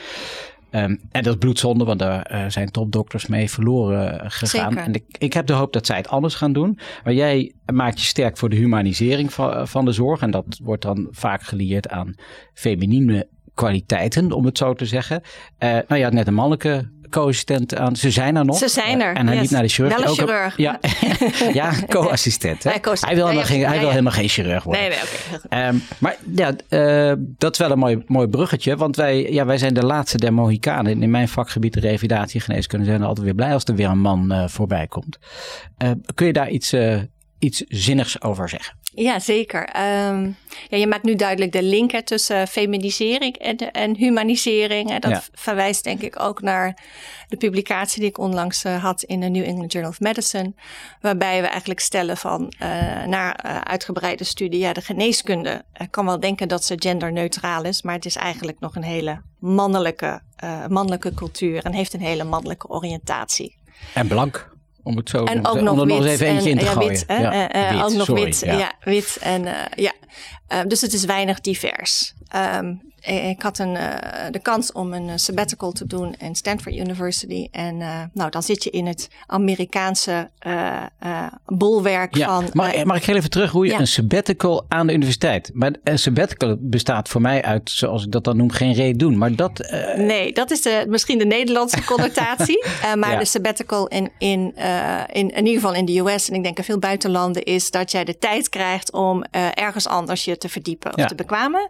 Ehm, en dat is bloedzonde, want daar eh, zijn topdokters mee verloren eh, gegaan. Zeker. En ik, ik heb de hoop dat zij het anders gaan doen. Maar jij maakt je sterk voor de humanisering van, van de zorg. En dat wordt dan vaak gelieerd aan feminine kwaliteiten, om het zo te zeggen. Eh nou, je had net een mannelijke co-assistent aan. Ze zijn er nog. Ze zijn er, en hij yes. liep naar de chirurg. Wel een op- chirurg. Ja, [laughs] ja co-assistent. hè? Ja, co-assistent. Hij wil, helemaal, geen, hij wil helemaal geen chirurg worden. Nee, nee, oké. Ehm, maar ja, eh, dat is wel een mooi, mooi bruggetje. Want wij, ja, wij zijn de laatste der Mohikanen. En in mijn vakgebied, de revalidatie en geneeskunde, zijn we altijd weer blij als er weer een man eh, voorbij komt. Eh, kun je daar iets, iets zinnigs over zeggen? Ja, zeker. Ehm, ja, je maakt nu duidelijk de link hè, tussen feminisering en, en humanisering. Hè. Dat Ja. verwijst denk ik ook naar de publicatie die ik onlangs eh, had in de New England Journal of Medicine. Waarbij we eigenlijk stellen van eh naar eh, uitgebreide studie. Ja, de geneeskunde kan wel denken dat ze genderneutraal is. Maar het is eigenlijk nog een hele mannelijke, mannelijke cultuur. En heeft een hele mannelijke oriëntatie. En blank, om het zo En ook om nog er wit. nog eens even eentje en, in te ja, gooien. Wit, hè? Ja, Eh, eh, wit, ook nog sorry, wit. ja. Ja. wit. En, eh, ja. Dus het is weinig divers. Ehm, eh, ik had een, eh, de kans om een eh, sabbatical te doen in Stanford University. En eh, nou, dan zit je in het Amerikaanse eh, eh, bolwerk Ja, van... maar, eh, mag ik heel even teruggroeien? ja. Een sabbatical aan de universiteit. Maar een sabbatical bestaat voor mij uit, zoals ik dat dan noem, geen reet doen. Maar dat, eh, Nee, dat is de, misschien de Nederlandse [laughs] connotatie. Eh, maar Ja. de sabbatical in, in, eh, in, in ieder geval in de US en ik denk in veel buitenlanden is dat jij de tijd krijgt om eh, ergens anders je te verdiepen of te bekwamen.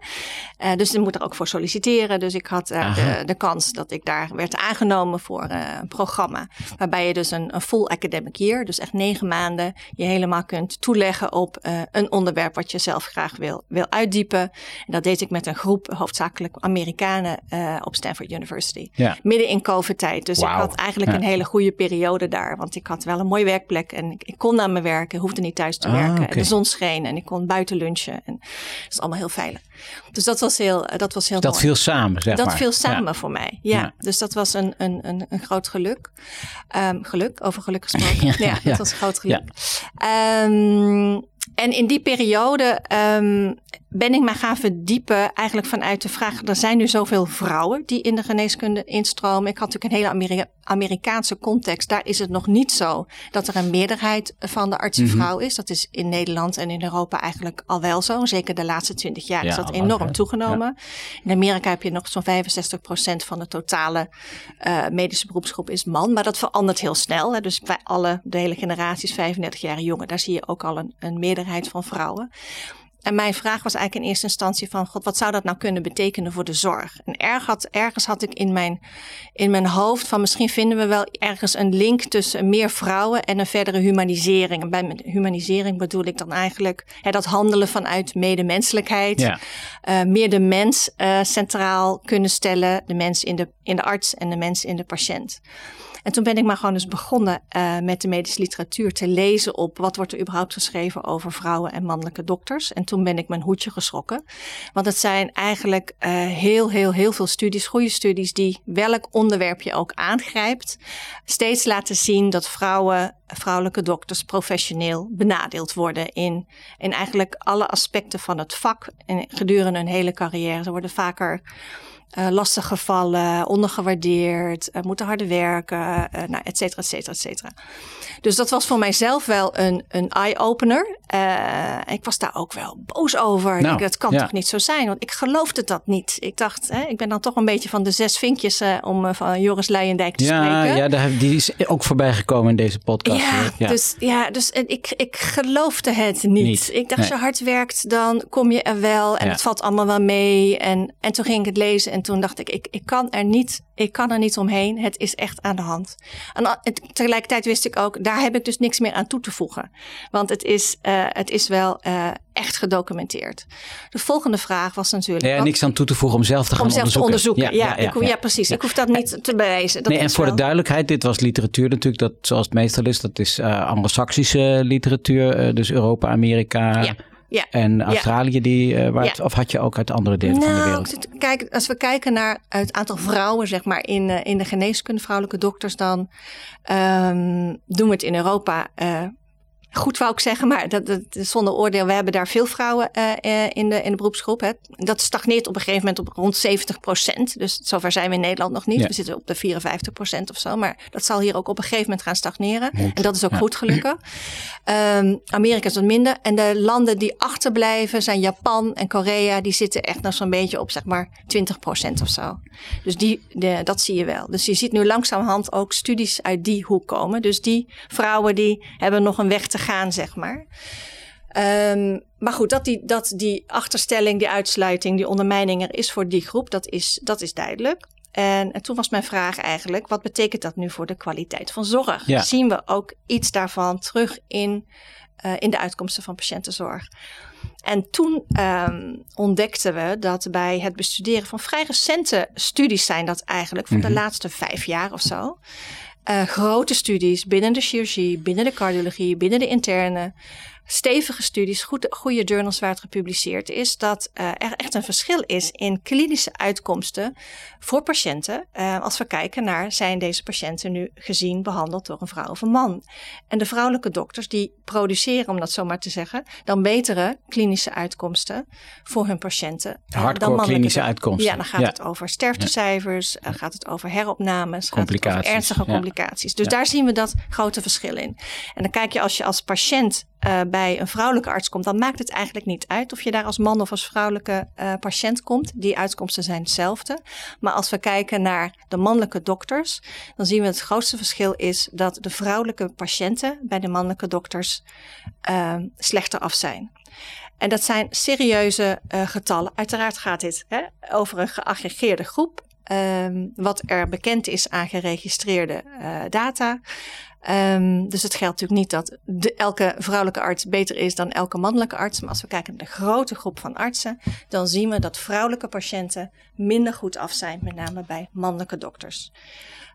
Eh, dus je moet ook voor solliciteren. Dus ik had eh, de, de kans dat ik daar werd aangenomen voor eh, een programma. Waarbij je dus een, een full academic year, dus echt negen maanden, je helemaal kunt toeleggen op eh, een onderwerp wat je zelf graag wil, wil uitdiepen. En dat deed ik met een groep, hoofdzakelijk Amerikanen op Stanford University. ja. Midden in COVID-tijd. Dus ik had eigenlijk Ja. een hele goede periode daar. Want ik had wel een mooie werkplek en ik, ik kon naar mijn werken, hoefde niet thuis te Ah, werken. En de zon scheen en ik kon buiten lunchen. En dat is allemaal heel veilig. Dus dat was heel, eh, dat was heel dat mooi. viel samen, zeg Dat maar. viel samen Ja. voor mij. Ja. Ja. Dus dat was een, een, een, een groot geluk. Ehm, geluk, over geluk gesproken. [laughs] Ja. dat was een groot geluk. Ehm, en in die periode ehm, ben ik me gaan verdiepen eigenlijk vanuit de vraag... er zijn nu zoveel vrouwen die in de geneeskunde instromen. Ik had natuurlijk een hele Ameri- Amerikaanse context. Daar is het nog niet zo dat er een meerderheid van de artsen Mhm. vrouw is. Dat is in Nederland en in Europa eigenlijk al wel zo. Zeker de laatste twintig jaar Ja, is dat lang, enorm toegenomen. In Amerika heb je nog zo'n 65% van de totale eh, medische beroepsgroep is man. Maar dat verandert heel snel. Hè. Dus bij alle, de hele generaties, 35 jaar jongen, daar zie je ook al een, een meerderheid van vrouwen. En mijn vraag was eigenlijk in eerste instantie van... God, wat zou dat nou kunnen betekenen voor de zorg? En erg had, ergens had ik in mijn, in mijn hoofd van... misschien vinden we wel ergens een link tussen meer vrouwen... en een verdere humanisering. En bij humanisering bedoel ik dan eigenlijk... Hè, dat handelen vanuit medemenselijkheid. Ja. Eh, meer de mens eh, centraal kunnen stellen. De mens in de, in de arts en de mens in de patiënt. En toen ben ik maar gewoon eens begonnen eh, met de medische literatuur te lezen op wat wordt er überhaupt geschreven over vrouwen en mannelijke dokters. En toen ben ik mijn hoedje geschrokken. Want het zijn eigenlijk eh, heel, heel, heel veel studies, goede studies, die welk onderwerp je ook aangrijpt, steeds laten zien dat vrouwen, vrouwelijke dokters professioneel benadeeld worden in, in eigenlijk alle aspecten van het vak en gedurende hun hele carrière. Ze worden vaker eh lastig gevallen, ondergewaardeerd, eh, moeten harder werken, eh nou, et cetera, et cetera, et cetera. Dus dat was voor mijzelf wel een, een eye-opener. Ik was daar ook wel boos over. Ik Nou, denk, dat kan ja. toch niet zo zijn? Want ik geloofde dat niet. Ik dacht, hè, ik ben dan toch een beetje van de zes vinkjes om van Joris Luijendijk te Ja, spreken. ja daar, die is ook voorbij gekomen in deze podcast. Ja, dus, ja, dus en ik, ik geloofde het niet. Niet, Ik dacht, nee. als je hard werkt, dan kom je er wel. En het valt allemaal wel mee. En, en toen ging ik het lezen en toen dacht ik, ik, ik, kan er niet, ik kan er niet omheen. Het is echt aan de hand. En tegelijkertijd wist ik ook, daar heb ik dus niks meer aan toe te voegen. Want het is, eh, het is wel eh, echt gedocumenteerd. De volgende vraag was natuurlijk... Ja, wat- niks aan toe te voegen om zelf te gaan om zelf te onderzoeken. Ja, Ja, ja, ik, hoef- ja. precies. Ik hoef dat niet te bewijzen. Dat nee, en voor de duidelijkheid, dit was literatuur natuurlijk, dat, zoals het meestal is, dat is eh Anglo-Saxische literatuur, dus Europa, Amerika, Ja. En Australië, die, uh, waar Ja. het- of had je ook uit andere delen van de Nou, wereld? zit- kijk, als we kijken naar het aantal vrouwen, zeg maar, in, eh, in de geneeskunde, vrouwelijke dokters, dan ehm, doen we het in Europa eh, goed, wou ik zeggen, maar dat, zonder oordeel. We hebben daar veel vrouwen eh, eh, in, de, in de beroepsgroep. Hè. Dat stagneert op een gegeven moment op rond 70 procent. Dus zover zijn we in Nederland nog niet. Ja. We zitten op de 54 procent of zo. Maar dat zal hier ook op een gegeven moment gaan stagneren. Moet. En dat is ook Ja. goed, gelukkig. Ehm, Amerika is wat minder. En de landen die achterblijven zijn Japan en Korea. Die zitten echt nog zo'n beetje op zeg maar 20 procent of zo. Dus die, de, dat zie je wel. Dus je ziet nu langzamerhand ook studies uit die hoek komen. Dus die vrouwen die hebben nog een weg te gaan, zeg maar. Ehm, maar goed, dat die, dat die achterstelling, die uitsluiting, die ondermijning er is voor die groep, dat is, dat is duidelijk. En, en toen was mijn vraag eigenlijk, wat betekent dat nu voor de kwaliteit van zorg? Ja. Zien we ook iets daarvan terug in, eh, in de uitkomsten van patiëntenzorg? En toen ehm, ontdekten we dat bij het bestuderen van vrij recente studies zijn dat eigenlijk van Mhm. de laatste vijf jaar of zo. Eh, grote studies binnen de chirurgie, binnen de cardiologie, binnen de interne. Stevige studies, goede, goede journals waar het gepubliceerd is, dat eh, er echt een verschil is in klinische uitkomsten voor patiënten. eh, als we kijken naar, zijn deze patiënten nu gezien, behandeld door een vrouw of een man? En de vrouwelijke dokters die produceren, om dat zo maar te zeggen, dan betere klinische uitkomsten voor hun patiënten. eh, dan klinische dokters. uitkomsten. Ja, dan gaat Ja. het over sterftecijfers, gaat het over heropnames, gaat het Complicaties, over ernstige complicaties. Dus daar zien we dat grote verschil in. En dan kijk je als je als patiënt eh, bij een vrouwelijke arts komt, dan maakt het eigenlijk niet uit of je daar als man of als vrouwelijke eh, patiënt komt. Die uitkomsten zijn hetzelfde. Maar als we kijken naar de mannelijke dokters, dan zien we het grootste verschil is dat de vrouwelijke patiënten bij de mannelijke dokters eh, slechter af zijn. En dat zijn serieuze eh, getallen. Uiteraard gaat dit hè, over een geaggregeerde groep. ehm, wat er bekend is aan geregistreerde eh, data. Ehm, dus het geldt natuurlijk niet dat elke vrouwelijke arts beter is dan elke mannelijke arts. Maar als we kijken naar de grote groep van artsen, dan zien we dat vrouwelijke patiënten minder goed af zijn, met name bij mannelijke dokters.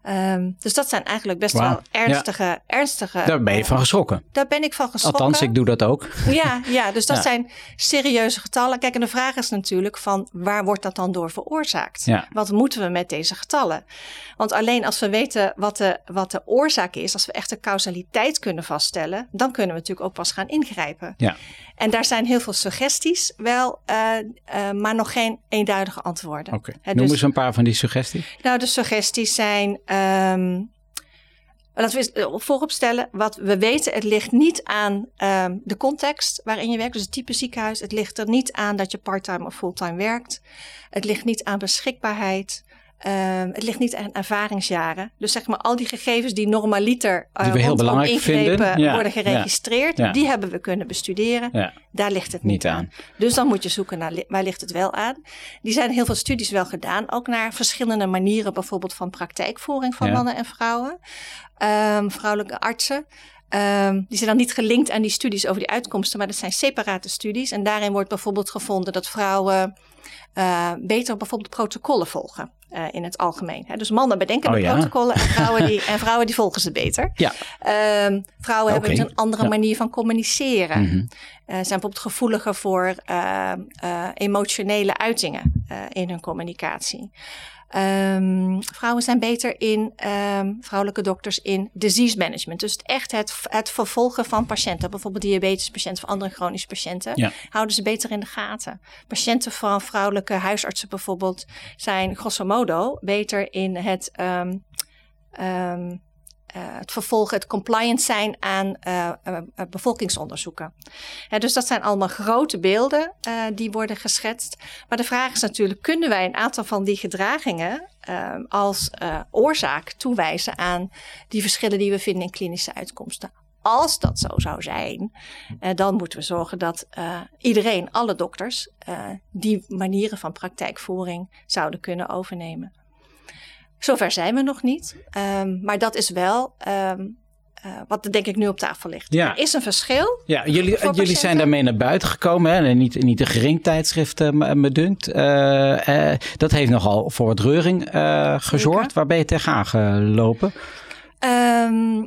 Ehm, dus dat zijn eigenlijk best wel ernstige, ernstige. Daar ben je van geschrokken. Daar ben ik van geschrokken. Althans, ik doe dat ook. Ja, ja, dus dat [laughs] Ja. zijn serieuze getallen. Kijk, en de vraag is natuurlijk van waar wordt dat dan door veroorzaakt? Ja. Wat moeten we met deze getallen? Want alleen als we weten wat de, wat de oorzaak is, als we echt de causaliteit kunnen vaststellen, dan kunnen we natuurlijk ook pas gaan ingrijpen. Ja. En daar zijn heel veel suggesties wel, eh, eh, maar nog geen eenduidige antwoorden. Oké. Hè, Noem dus- eens een paar van die suggesties. nou, de suggesties zijn. ehm laten we eens eh, vooropstellen. Wat we weten, het ligt niet aan ehm, de context waarin je werkt. Dus het type ziekenhuis. Het ligt er niet aan dat je parttime of fulltime werkt. Het ligt niet aan beschikbaarheid. Ehm, het ligt niet aan ervaringsjaren. Dus zeg maar al die gegevens die normaliter uh, Die we heel belangrijk ingrepen. Ja, worden geregistreerd. ja. Die hebben we kunnen bestuderen. Ja. Daar ligt het niet, Niet aan. aan. Dus dan moet je zoeken naar waar ligt het wel aan. Die zijn heel veel studies wel gedaan, ook naar verschillende manieren, bijvoorbeeld van praktijkvoering van mannen en vrouwen, Ehm, vrouwelijke artsen. Ehm, die zijn dan niet gelinkt aan die studies over die uitkomsten, maar dat zijn separate studies. En daarin wordt bijvoorbeeld gevonden dat vrouwen eh, beter bijvoorbeeld protocollen volgen. Eh, in het algemeen. Hè. Dus mannen bedenken Oh de ja. protocollen en vrouwen, die, [laughs] en vrouwen die volgen ze beter. Ja. Ehm, vrouwen hebben dus een andere Ja. manier van communiceren. Eh, zijn bijvoorbeeld gevoeliger voor eh, eh, emotionele uitingen in hun communicatie. Ehm, vrouwen zijn beter in, ehm, vrouwelijke dokters, in disease management. Dus echt het, het vervolgen van patiënten. Bijvoorbeeld diabetespatiënten of andere chronische patiënten. Ja. Houden ze beter in de gaten. Patiënten van vrouwelijke huisartsen bijvoorbeeld zijn grosso modo beter in het... ehm, eh, het vervolgen, het compliant zijn aan eh, eh, bevolkingsonderzoeken. Dus dat zijn allemaal grote beelden die worden geschetst. Maar de vraag is natuurlijk, kunnen wij een aantal van die gedragingen als oorzaak toewijzen aan die verschillen die we vinden in klinische uitkomsten? Als dat zo zou zijn, dan moeten we zorgen dat iedereen, alle dokters, die manieren van praktijkvoering zouden kunnen overnemen. Zover zijn we nog niet. Ehm, maar dat is wel ehm, eh, wat er denk ik nu op tafel ligt. Ja. Er is een verschil. Ja, jullie, jullie zijn daarmee naar buiten gekomen. Hè? En Niet, niet een gering tijdschrift, eh, me dunkt. Eh, dat heeft nogal voor wat reuring gezorgd. Waar ben je tegenaan gelopen? Ehm,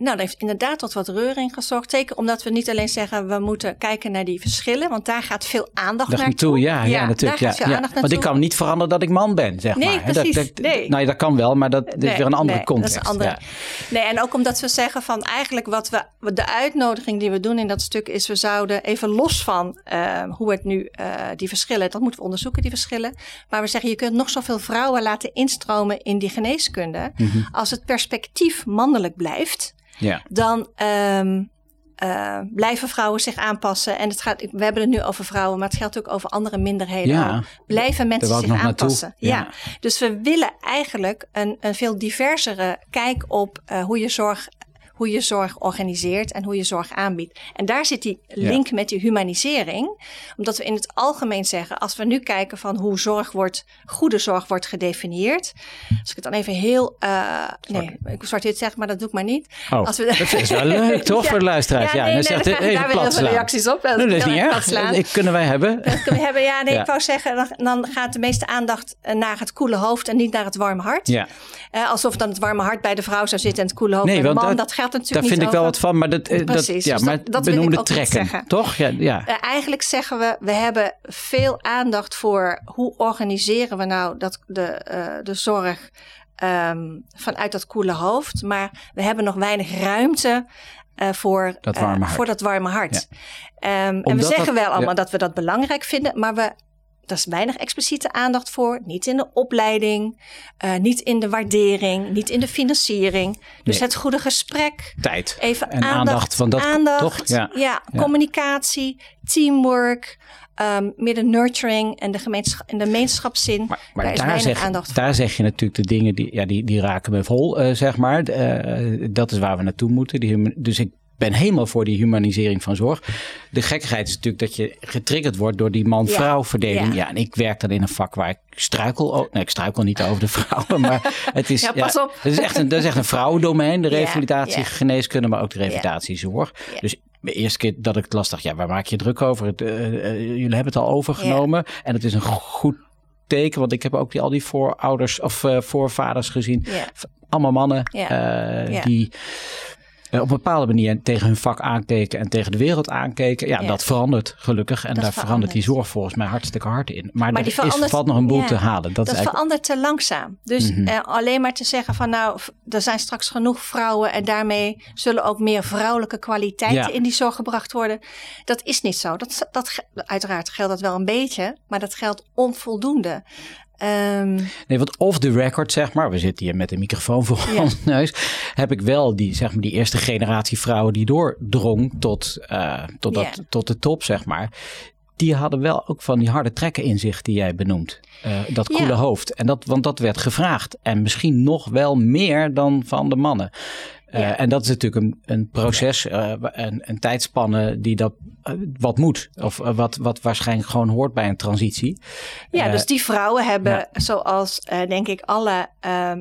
nou, dat heeft inderdaad tot wat reuring gezorgd. Zeker omdat we niet alleen zeggen we moeten kijken naar die verschillen, want daar gaat veel aandacht Dacht naartoe. naartoe, ja, ja, natuurlijk. Daar Ja, gaat veel ja. aandacht Want ik kan niet veranderen dat ik man ben, zeg Nee, maar. precies. Dat, dat, Nee. Nou, dat kan wel, maar dat, is Nee, weer een andere nee, context. Dat is een andere. Ja. Nee, en ook omdat we zeggen van eigenlijk wat we, de uitnodiging die we doen in dat stuk is, we zouden even los van eh, hoe het nu eh, die verschillen, dat moeten we onderzoeken, die verschillen. Maar we zeggen, je kunt nog zoveel vrouwen laten instromen in die geneeskunde. Mhm. Als het perspectief mannelijk blijft, Ja. dan ehm, eh, blijven vrouwen zich aanpassen. En het gaat, we hebben het nu over vrouwen, maar het geldt ook over andere minderheden. Ja. Blijven mensen zich aanpassen. Ja. Ja. Dus we willen eigenlijk een, een veel diversere kijk op eh, hoe je zorg hoe je zorg organiseert en hoe je zorg aanbiedt. En daar zit die link met die humanisering. Omdat we in het algemeen zeggen, als we nu kijken van hoe zorg wordt, goede zorg wordt gedefinieerd. Als ik het dan even heel, eh nee, ik zwart dit zeg, maar dat doe ik maar niet. Oh, Als we- dat is wel leuk, [laughs] toch, voor de luisteraars? Ja, nee, dan nee, zegt even daar heel plat veel reacties op. Nee, dat is niet erg. Dat kunnen wij hebben. Dat kunnen we hebben. Ja, nee, Ja. ik wou zeggen, dan, dan gaat de meeste aandacht eh, naar het koele hoofd en niet naar het warme hart. Ja. Eh, alsof dan het warme hart bij de vrouw zou zitten en het koele hoofd Nee, bij de man. dat- dat geldt natuurlijk Daar niet vind ik wel wat van, maar dat, eh, dat, Precies, ja, dus maar dat- niet trekken, toch? Ja, ja. Eh, eigenlijk zeggen we, we hebben veel aandacht voor hoe organiseren we nou dat, de, eh, de zorg ehm, vanuit dat koele hoofd. Maar we hebben nog weinig ruimte voor, Dat warme hart. voor dat warme hart. En we zeggen wel allemaal ja. dat we dat belangrijk vinden, maar we, er is weinig expliciete aandacht voor. Niet in de opleiding, eh, niet in de waardering, niet in de financiering. Dus Nee. het goede gesprek. Tijd Even en aandacht. aandacht, want dat, aandacht, toch? Ja. ja, Ja. communicatie, teamwork, ehm meer de nurturing en de, gemeenschap, en de gemeenschapszin. Maar, maar daar daar, zeg, aandacht voor. daar zeg je natuurlijk de dingen die, ja, die, die raken me vol, eh, zeg maar. Eh, dat is waar we naartoe moeten. Die, dus ik ben helemaal voor die humanisering van zorg. De gekkigheid is natuurlijk dat je getriggerd wordt door die man-vrouw verdeling. Ja. Ja. en ik werk dan in een vak waar ik struikel. Nee, ik struikel niet over de [laughs] vrouwen, maar het is, Ja, pas op. Het is echt een, dat is echt een vrouwendomein, de revalidatie, geneeskunde, maar ook de revalidatiezorg. Dus de eerste keer dat ik het las, dacht ja, waar maak je druk over? Het, eh, eh, jullie hebben het al overgenomen en het is een goed teken, want ik heb ook die, al die voorouders of eh, voorvaders gezien. Allemaal mannen die op een bepaalde manier tegen hun vak aankeken en tegen de wereld aankeken. Ja, Ja. dat verandert gelukkig. En Dat daar verandert die zorg volgens mij hartstikke hard in. Maar, Maar er is, valt nog een boel ja, te halen. Dat, Dat, eigenlijk, verandert te langzaam. Dus Mhm. eh, alleen maar te zeggen van nou, er zijn straks genoeg vrouwen en daarmee zullen ook meer vrouwelijke kwaliteiten Ja. in die zorg gebracht worden. Dat is niet zo. Dat, dat, uiteraard geldt dat wel een beetje, maar dat geldt onvoldoende. Ehm, Nee, want off the record, zeg maar, we zitten hier met een microfoon voor ons neus, heb ik wel die, zeg maar, die eerste generatie vrouwen die doordrong tot, eh, tot, dat, tot de top, zeg maar. Die hadden wel ook van die harde trekken in zich die jij benoemt. Eh, dat koele hoofd. En dat, want dat werd gevraagd. En misschien nog wel meer dan van de mannen. Eh, Ja. en dat is natuurlijk een, een proces, eh, een, een tijdspanne die dat eh, wat moet. Of wat, wat waarschijnlijk gewoon hoort bij een transitie. Ja, dus die vrouwen hebben, ja. zoals denk ik alle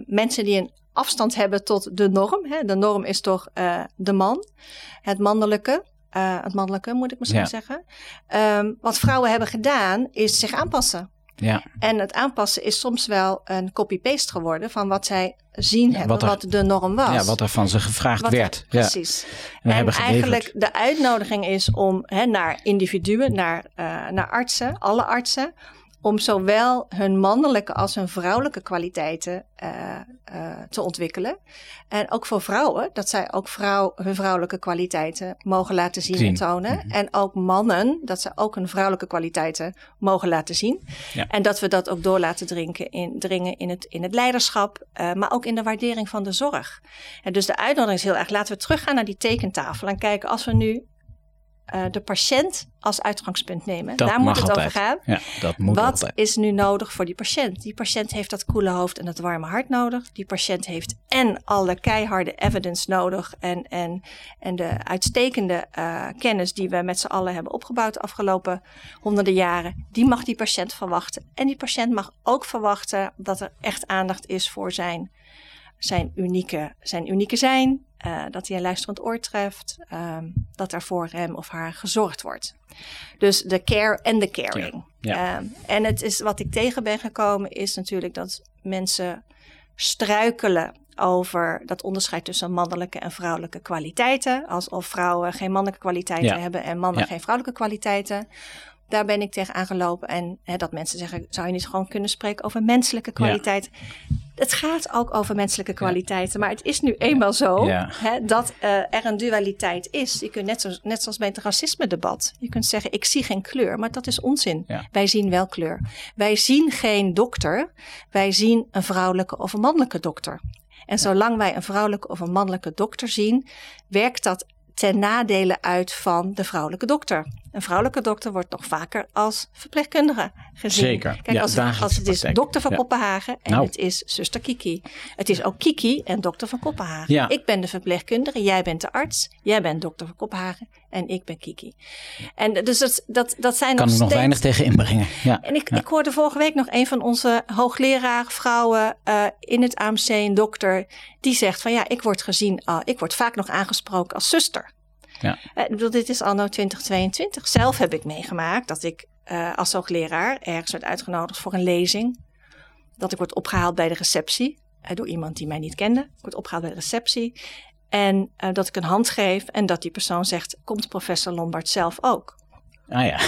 mensen die een afstand hebben tot de norm. Hè? De norm is toch de man, het mannelijke. het mannelijke moet ik misschien Ja. zeggen. Ehm, wat vrouwen hebben gedaan is zich aanpassen. Ja, En het aanpassen is soms wel een copy-paste geworden van wat zij zien hebben, wat wat, de norm was. ja, wat er van ze gevraagd Wat er- werd. Ja. Precies. En, eigenlijk de uitnodiging is om hè, naar individuen, naar, eh, naar artsen, alle artsen, om zowel hun mannelijke als hun vrouwelijke kwaliteiten eh, eh, te ontwikkelen. En ook voor vrouwen, dat zij ook vrouw, hun vrouwelijke kwaliteiten mogen laten zien, Zien. en tonen. Mhm. En ook mannen, dat ze ook hun vrouwelijke kwaliteiten mogen laten zien. Ja. En dat we dat ook door laten drinken in, dringen in het, in het leiderschap, eh, maar ook in de waardering van de zorg. En dus de uitnodiging is heel erg, laten we teruggaan naar die tekentafel en kijken als we nu eh, de patiënt als uitgangspunt nemen. Dat Daar moet het altijd. over gaan. Ja, dat moet Wat altijd. is nu nodig voor die patiënt? Die patiënt heeft dat koele hoofd en dat warme hart nodig. Die patiënt heeft en alle keiharde evidence nodig en, en, en de uitstekende eh, kennis die we met z'n allen hebben opgebouwd de afgelopen honderden jaren. Die mag die patiënt verwachten. En die patiënt mag ook verwachten dat er echt aandacht is voor zijn, zijn, unieke, zijn unieke zijn. Eh, dat hij een luisterend oor treft. ehm, dat er voor hem of haar gezorgd wordt. Dus de care en de caring. Ja. Ehm, en het is wat ik tegen ben gekomen is natuurlijk dat mensen struikelen over dat onderscheid tussen mannelijke en vrouwelijke kwaliteiten. Alsof vrouwen geen mannelijke kwaliteiten Ja. hebben en mannen geen vrouwelijke kwaliteiten. Daar ben ik tegen aangelopen. En hè, dat mensen zeggen, zou je niet gewoon kunnen spreken over menselijke kwaliteiten? Het gaat ook over menselijke kwaliteiten. Maar het is nu eenmaal zo Ja. hè, dat eh, er een dualiteit is. Je kunt net, zo, net zoals bij het racisme-debat. Je kunt zeggen, ik zie geen kleur. Maar dat is onzin. Ja. Wij zien wel kleur. Wij zien geen dokter. Wij zien een vrouwelijke of een mannelijke dokter. En zolang wij een vrouwelijke of een mannelijke dokter zien, werkt dat ten nadele uit van de vrouwelijke dokter. Een vrouwelijke dokter wordt nog vaker als verpleegkundige gezien. Zeker. Kijk, Ja, als, dagelijkse als het is dokter van Ja. Koppenhagen en Nou. het is zuster Kiki. Het is ook Kiki en dokter van Koppenhagen. Ja. Ik ben de verpleegkundige, jij bent de arts, jij bent dokter van Koppenhagen en ik ben Kiki. En dus dat, dat, dat zijn Kan nog er nog weinig tegen inbrengen. Ja. En ik, ik hoorde vorige week nog een van onze hoogleraar vrouwen eh, in het AMC, een dokter, die zegt van ja, ik word gezien, ah, ik word vaak nog aangesproken als zuster. Ja. Eh, dit is anno 2022. Zelf heb ik meegemaakt dat ik eh, als hoogleraar ergens werd uitgenodigd voor een lezing. Dat ik word opgehaald bij de receptie eh, door iemand die mij niet kende. Ik word opgehaald bij de receptie. En dat ik een hand geef en dat die persoon zegt, komt professor Lombard zelf ook? Ah ja. [laughs]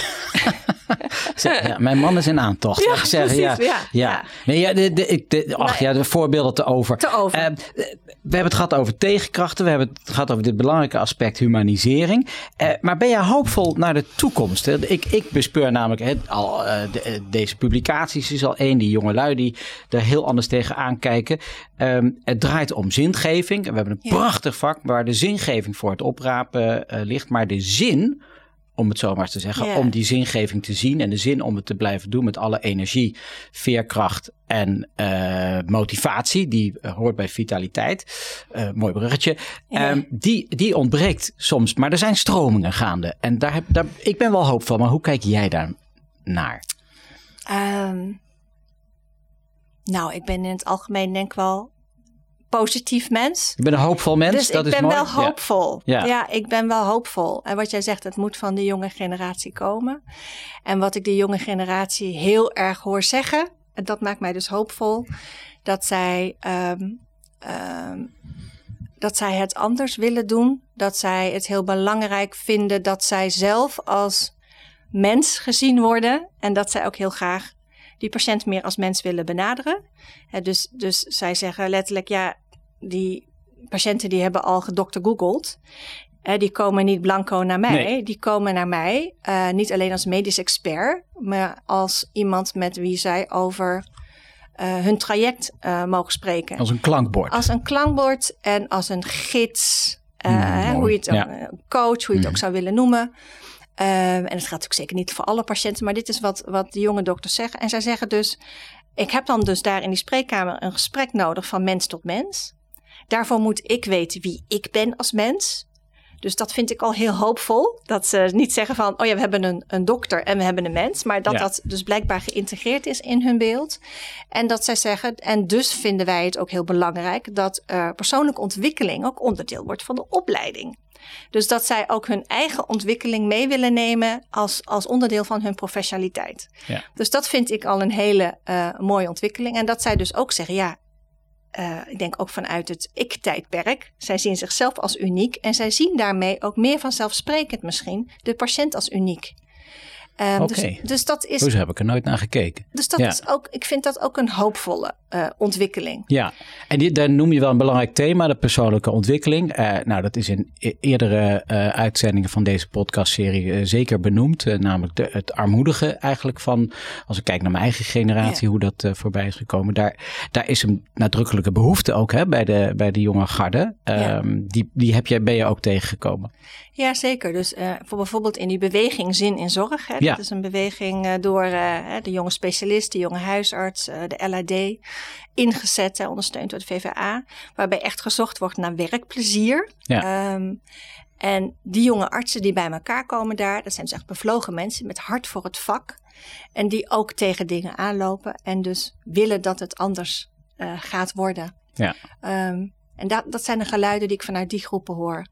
Ja. Mijn man is in aantocht. Ja, ik zeggen. ja. precies, ja, ja. ja. Nee, ja, de, de, ik- de, ach ja, de voorbeelden te over. Te over. Eh, we hebben het gehad over tegenkrachten. We hebben het gehad over dit belangrijke aspect humanisering. Eh, maar ben jij hoopvol naar de toekomst? hè? Ik, ik bespeur namelijk al eh, de- eh, deze publicaties is al één. Die jongelui die er heel anders tegen aankijken. Ehm, het draait om zingeving. We hebben een prachtig vak waar de zingeving voor het oprapen eh, ligt. Maar de zin om het zo maar te zeggen, om die zingeving te zien en de zin om het te blijven doen met alle energie, veerkracht en eh, motivatie, die eh, hoort bij vitaliteit. Eh, mooi bruggetje. Ehm, die, die ontbreekt soms, maar er zijn stromingen gaande. En daar heb, daar, ik ben wel hoopvol, maar hoe kijk jij daar naar? Ehm, nou, ik ben in het algemeen denk ik wel positief mens. Je bent een hoopvol mens, dus dat ik is ben mooi. wel hoopvol. Ja. Ja. ik ben wel hoopvol. En wat jij zegt, het moet van de jonge generatie komen. En wat ik de jonge generatie heel erg hoor zeggen, en dat maakt mij dus hoopvol, dat zij, ehm, ehm, dat zij het anders willen doen. Dat zij het heel belangrijk vinden dat zij zelf als mens gezien worden. En dat zij ook heel graag die patiënt meer als mens willen benaderen. Hè, dus, dus zij zeggen letterlijk, ja, die patiënten die hebben al gedokter googeld. Die komen niet blanco naar mij. Nee. Die komen naar mij eh, niet alleen als medisch expert, maar als iemand met wie zij over eh, hun traject eh, mogen spreken. Als een klankbord. Als een klankbord en als een gids. Mm, hè, hoe je het Ja. coach, hoe je het Mm. ook zou willen noemen. En het gaat natuurlijk zeker niet voor alle patiënten, maar dit is wat, wat de jonge dokters zeggen. En zij zeggen dus: Ik heb dan dus daar in die spreekkamer een gesprek nodig van mens tot mens. Daarvoor moet ik weten wie ik ben als mens. Dus dat vind ik al heel hoopvol. Dat ze niet zeggen van, oh ja, we hebben een, een dokter en we hebben een mens. Maar dat Ja. dat dus blijkbaar geïntegreerd is in hun beeld. En dat zij zeggen, en dus vinden wij het ook heel belangrijk... dat eh, persoonlijke ontwikkeling ook onderdeel wordt van de opleiding. Dus dat zij ook hun eigen ontwikkeling mee willen nemen als, als onderdeel van hun professionaliteit. Ja. Dus dat vind ik al een hele eh, mooie ontwikkeling. En dat zij dus ook zeggen, ja, eh, ik denk ook vanuit het ik-tijdperk. Zij zien zichzelf als uniek en zij zien daarmee ook meer vanzelfsprekend misschien de patiënt als uniek. Oké. dus, dus dat is, Zo heb ik er nooit naar gekeken. dus dat Ja. is ook, ik vind dat ook een hoopvolle eh, ontwikkeling. Ja, en die, daar noem je wel een belangrijk thema, de persoonlijke ontwikkeling. Eh, nou, dat is in e- eerdere eh, uitzendingen van deze podcastserie zeker benoemd. Namelijk de, het armoedige eigenlijk van, als ik kijk naar mijn eigen generatie, Ja. hoe dat voorbij is gekomen. Daar, daar is een nadrukkelijke behoefte ook hè, bij, de, bij de jonge garde. Ja. Ehm, die die heb jij, ben je ook tegengekomen. Ja, zeker. Dus voor bijvoorbeeld in die beweging Zin in Zorg. Hè, Ja. Dat is een beweging door de jonge specialist, de jonge huisarts, de LAD. Ingezet, hè, ondersteund door de VVA. Waarbij echt gezocht wordt naar werkplezier. Ja. Ehm, en die jonge artsen die bij elkaar komen daar, dat zijn dus echt bevlogen mensen met hart voor het vak. En die ook tegen dingen aanlopen en dus willen dat het anders eh, gaat worden. Ja. Ehm, en dat, dat zijn de geluiden die ik vanuit die groepen hoor.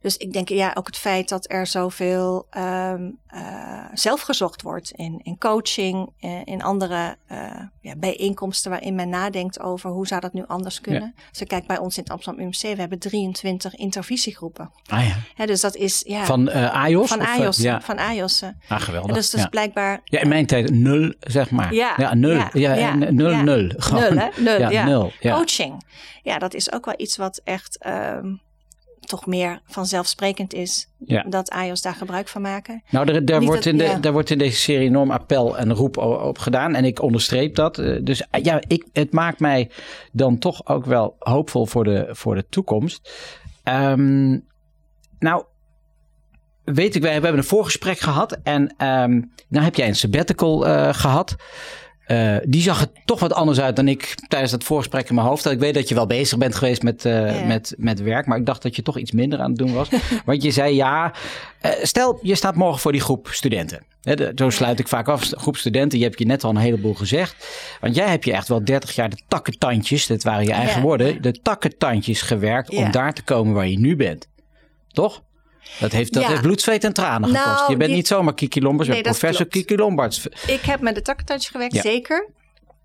Dus ik denk ja, ook het feit dat er zoveel um, uh, zelf gezocht wordt in, in coaching, in, in andere uh, ja, bijeenkomsten waarin men nadenkt over hoe zou dat nu anders kunnen. Ja. Dus kijk bij ons in het Amsterdam UMC, we hebben 23 intervisiegroepen. Ah ja. dus dat is ja. Van uh, AJOS? Van AJOS. ja. Van AJOS. Ah, geweldig. En dus dat is blijkbaar. Ja, in mijn tijd nul, zeg maar. Ja, nul. Ja, ja, nul, nul. Gewoon. Nul, hè? Nul, ja, nul. Coaching. Ja, dat is ook wel iets wat echt. Um, toch meer vanzelfsprekend is ja. dat AIOS daar gebruik van maken. Nou, daar, daar wordt, dat, in de, ja. daar wordt in deze serie enorm appel en roep op gedaan. En ik onderstreep dat. Dus ja, ik, het maakt mij dan toch ook wel hoopvol voor de, voor de toekomst. Um, nou, weet ik, we hebben een voorgesprek gehad. En um, nou heb jij een sabbatical uh, gehad. Uh, die zag er toch wat anders uit dan ik tijdens dat voorgesprek in mijn hoofd. Ik weet dat je wel bezig bent geweest met, uh, Ja. met, met werk, maar ik dacht dat je toch iets minder aan het doen was. [laughs] Want je zei ja, uh, stel je staat morgen voor die groep studenten. De, zo sluit ik vaak af. Groep studenten, je hebt je net al een heleboel gezegd. Want jij hebt je echt wel 30 jaar de takkentandjes, dat waren je eigen Ja. woorden, de takkentandjes gewerkt om daar te komen waar je nu bent. Toch? Dat heeft, dat Ja. heeft bloed, zweet en tranen Nou, gekost. Je bent die- niet zomaar Kiki Lombards, je Nee, bent professor klopt. Kiki Lombards. Ik heb met de takkentandjes gewerkt, Ja. zeker.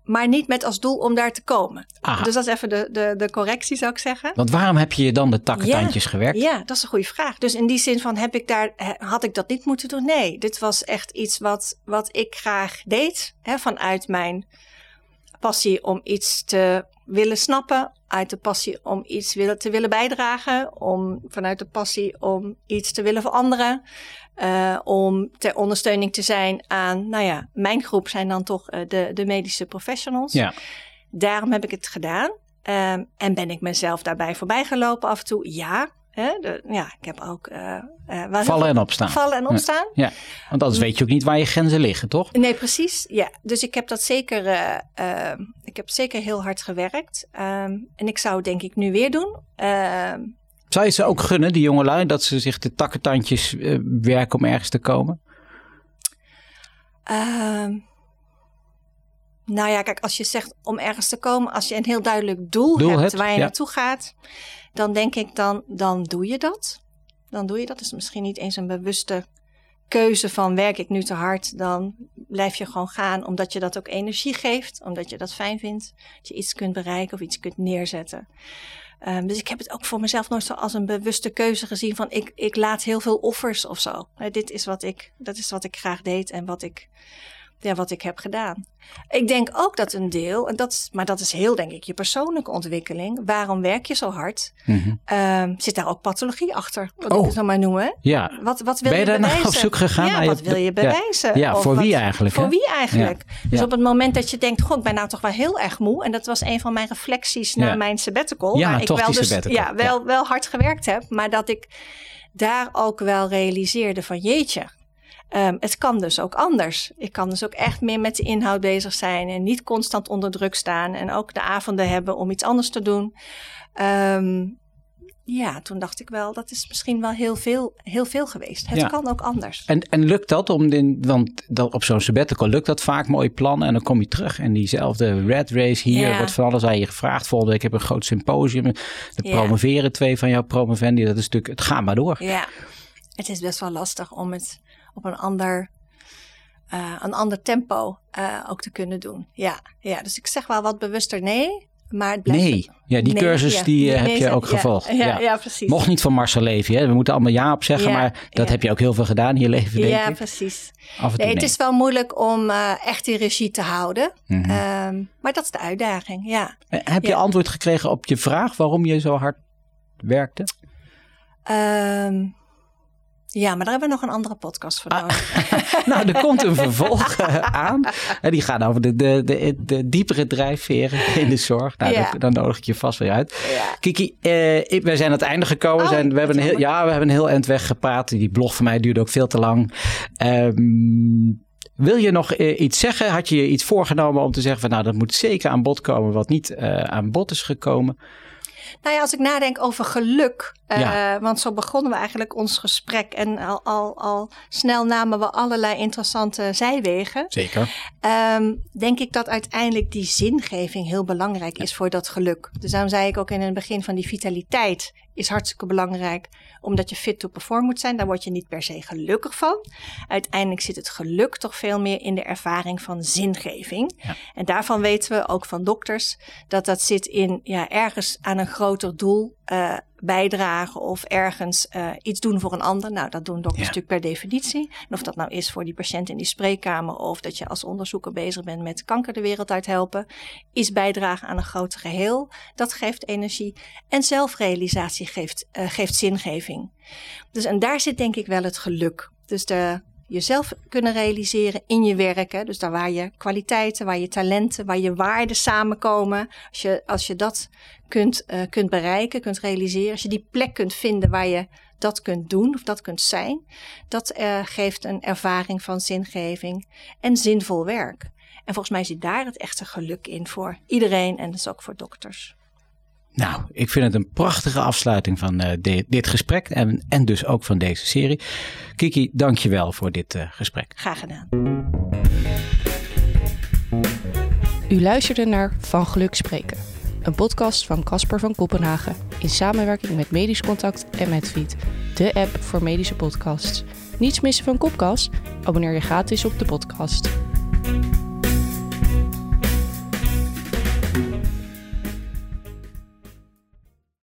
Maar niet met als doel om daar te komen. Aha. Dus dat is even de, de, de correctie, zou ik zeggen. Want waarom heb je dan de takkentandjes gewerkt? Ja, dat is een goede vraag. Dus in die zin van heb ik daar, had ik dat niet moeten doen? Nee, dit was echt iets wat, wat ik graag deed. Hè, vanuit mijn passie om iets te willen snappen. Uit de passie om iets willen, te willen bijdragen. Om, vanuit de passie om iets te willen veranderen. eh, om ter ondersteuning te zijn aan, nou ja, mijn groep zijn dan toch eh, de, de medische professionals. Ja. Daarom heb ik het gedaan. Ehm, en ben ik mezelf daarbij voorbij gelopen af en toe? Ja. Hè, de, ja, ik heb ook eh, eh, Vallen en opstaan. vallen en opstaan. Ja, want anders weet je ook niet waar je grenzen liggen, toch? Nee, precies. Ja, dus ik heb dat zeker, eh, ik heb zeker heel hard gewerkt. Ehm, en ik zou het denk ik nu weer doen. Ehm, Zou je ze ook gunnen, die jongelui, dat ze zich de takkentandjes werken om ergens te komen? Nou ja, kijk, als je zegt om ergens te komen, als je een heel duidelijk doel, Doel hebt, hebt, waar je ja. naartoe gaat, dan denk ik dan, dan doe je dat. Dan doe je dat. is misschien niet eens een bewuste keuze van werk ik nu te hard, dan blijf je gewoon gaan omdat je dat ook energie geeft, omdat je dat fijn vindt, dat je iets kunt bereiken of iets kunt neerzetten. Ehm, dus ik heb het ook voor mezelf nooit zo als een bewuste keuze gezien van ik, ik laat heel veel offers of zo. Dit is wat ik, dat is wat ik graag deed en wat ik, ja, wat ik heb gedaan. Ik denk ook dat een deel, en dat, is- maar dat is heel denk ik je persoonlijke ontwikkeling. Waarom werk je zo hard? Mhm. Ehm, zit daar ook pathologie achter? Wat Oh. ik het nou maar noemen. Ja, Wat, wat wil Ben je je naar bewijzen? op zoek gegaan Ja, naar je- wat wil je bewijzen? Ja, voor wie eigenlijk, Voor wie eigenlijk? Dus op het moment dat je denkt, goh, ik ben nou toch wel heel erg moe. En dat was een van mijn reflecties na Ja. mijn sabbatical. Ja, waar ik wel die dus. Ja, wel, wel hard gewerkt heb. Maar dat ik daar ook wel realiseerde van jeetje. Ehm, het kan dus ook anders. Ik kan dus ook echt meer met de inhoud bezig zijn en niet constant onder druk staan. En ook de avonden hebben om iets anders te doen. Ehm, ja, toen dacht ik wel, dat is misschien wel heel veel, heel veel geweest. Het Ja. kan ook anders. en, en lukt dat? Om de, want dat, op zo'n sabbatical lukt dat vaak, mooie plannen. En dan kom je terug en diezelfde red race hier, Ja. wordt van alles aan je gevraagd. Volgende week heb ik een groot symposium. Er Ja. promoveren twee van jouw promovendi. Dat is natuurlijk, het gaat maar door. Ja, het is best wel lastig om het op een ander, eh, een ander tempo eh, ook te kunnen doen. Ja, ja, dus ik zeg wel wat bewuster nee, maar het blijft... Nee, ja, die Nee, cursus ja. die eh, Nee, heb je ook gevolgd. Ja, ja, precies. Mocht niet van Marcel Levy, hè? we moeten allemaal ja op zeggen, maar dat heb je ook heel veel gedaan in je leven, denk ja, ik. precies. Af en toe Nee, het is wel moeilijk om echt die regie te houden. Mhm. Ehm, maar dat is de uitdaging, ja. Heb je antwoord gekregen op je vraag waarom je zo hard werkte? Ehm, ja, maar daar hebben we nog een andere podcast voor Ah. nodig. [laughs] nou, er komt een vervolg eh, aan. En die gaat over de, de, de, de diepere drijfveren in de zorg. Nou, Ja. dan, nodig ik je vast weer uit. Ja. Kiki, eh, wij zijn aan het einde gekomen. Oh, zijn, we, hebben een heel, ja, we hebben een heel eind weggepraat. Die blog van mij duurde ook veel te lang. Ehm, wil je nog eh, iets zeggen? Had je je iets voorgenomen om te zeggen van nou dat moet zeker aan bod komen wat niet eh, aan bod is gekomen? Nou ja, als ik nadenk over geluk, Uh, Ja. Want zo begonnen we eigenlijk ons gesprek. En al, al, al snel namen we allerlei interessante zijwegen. Zeker. Ehm, denk ik dat uiteindelijk die zingeving heel belangrijk is voor dat geluk. Dus daarom zei ik ook in het begin van die vitaliteit is hartstikke belangrijk. Omdat je fit to perform moet zijn. Daar word je niet per se gelukkig van. Uiteindelijk zit het geluk toch veel meer in de ervaring van zingeving. Ja. En daarvan weten we ook van dokters dat dat zit in ja, ergens aan een groter doel eh, bijdragen of ergens eh, iets doen voor een ander. Nou, dat doen dokters Ja. natuurlijk per definitie. En of dat nou is voor die patiënt in die spreekkamer of dat je als onderzoeker bezig bent met kanker de wereld uit helpen, is bijdragen aan een groter geheel. Dat geeft energie. En zelfrealisatie geeft, eh, geeft zingeving. Dus en daar zit denk ik wel het geluk. Dus de, jezelf kunnen realiseren in je werk. Hè? Dus daar waar je kwaliteiten, waar je talenten, waar je waarden samenkomen. Als je, als je dat kunt, eh, kunt bereiken, kunt realiseren. Als je die plek kunt vinden waar je dat kunt doen of dat kunt zijn. Dat eh, geeft een ervaring van zingeving en zinvol werk. En volgens mij zit daar het echte geluk in voor iedereen en dus ook voor dokters. Nou, ik vind het een prachtige afsluiting van eh, di- dit gesprek en, en dus ook van deze serie. Kiki, dank je wel voor dit eh, gesprek. Graag gedaan. U luisterde naar Van Geluk Spreken, een podcast van Casper van Kopenhagen in samenwerking met Medisch Contact en Medfeed, de app voor medische podcasts. Niets missen van Kopkast? Abonneer je gratis op de podcast.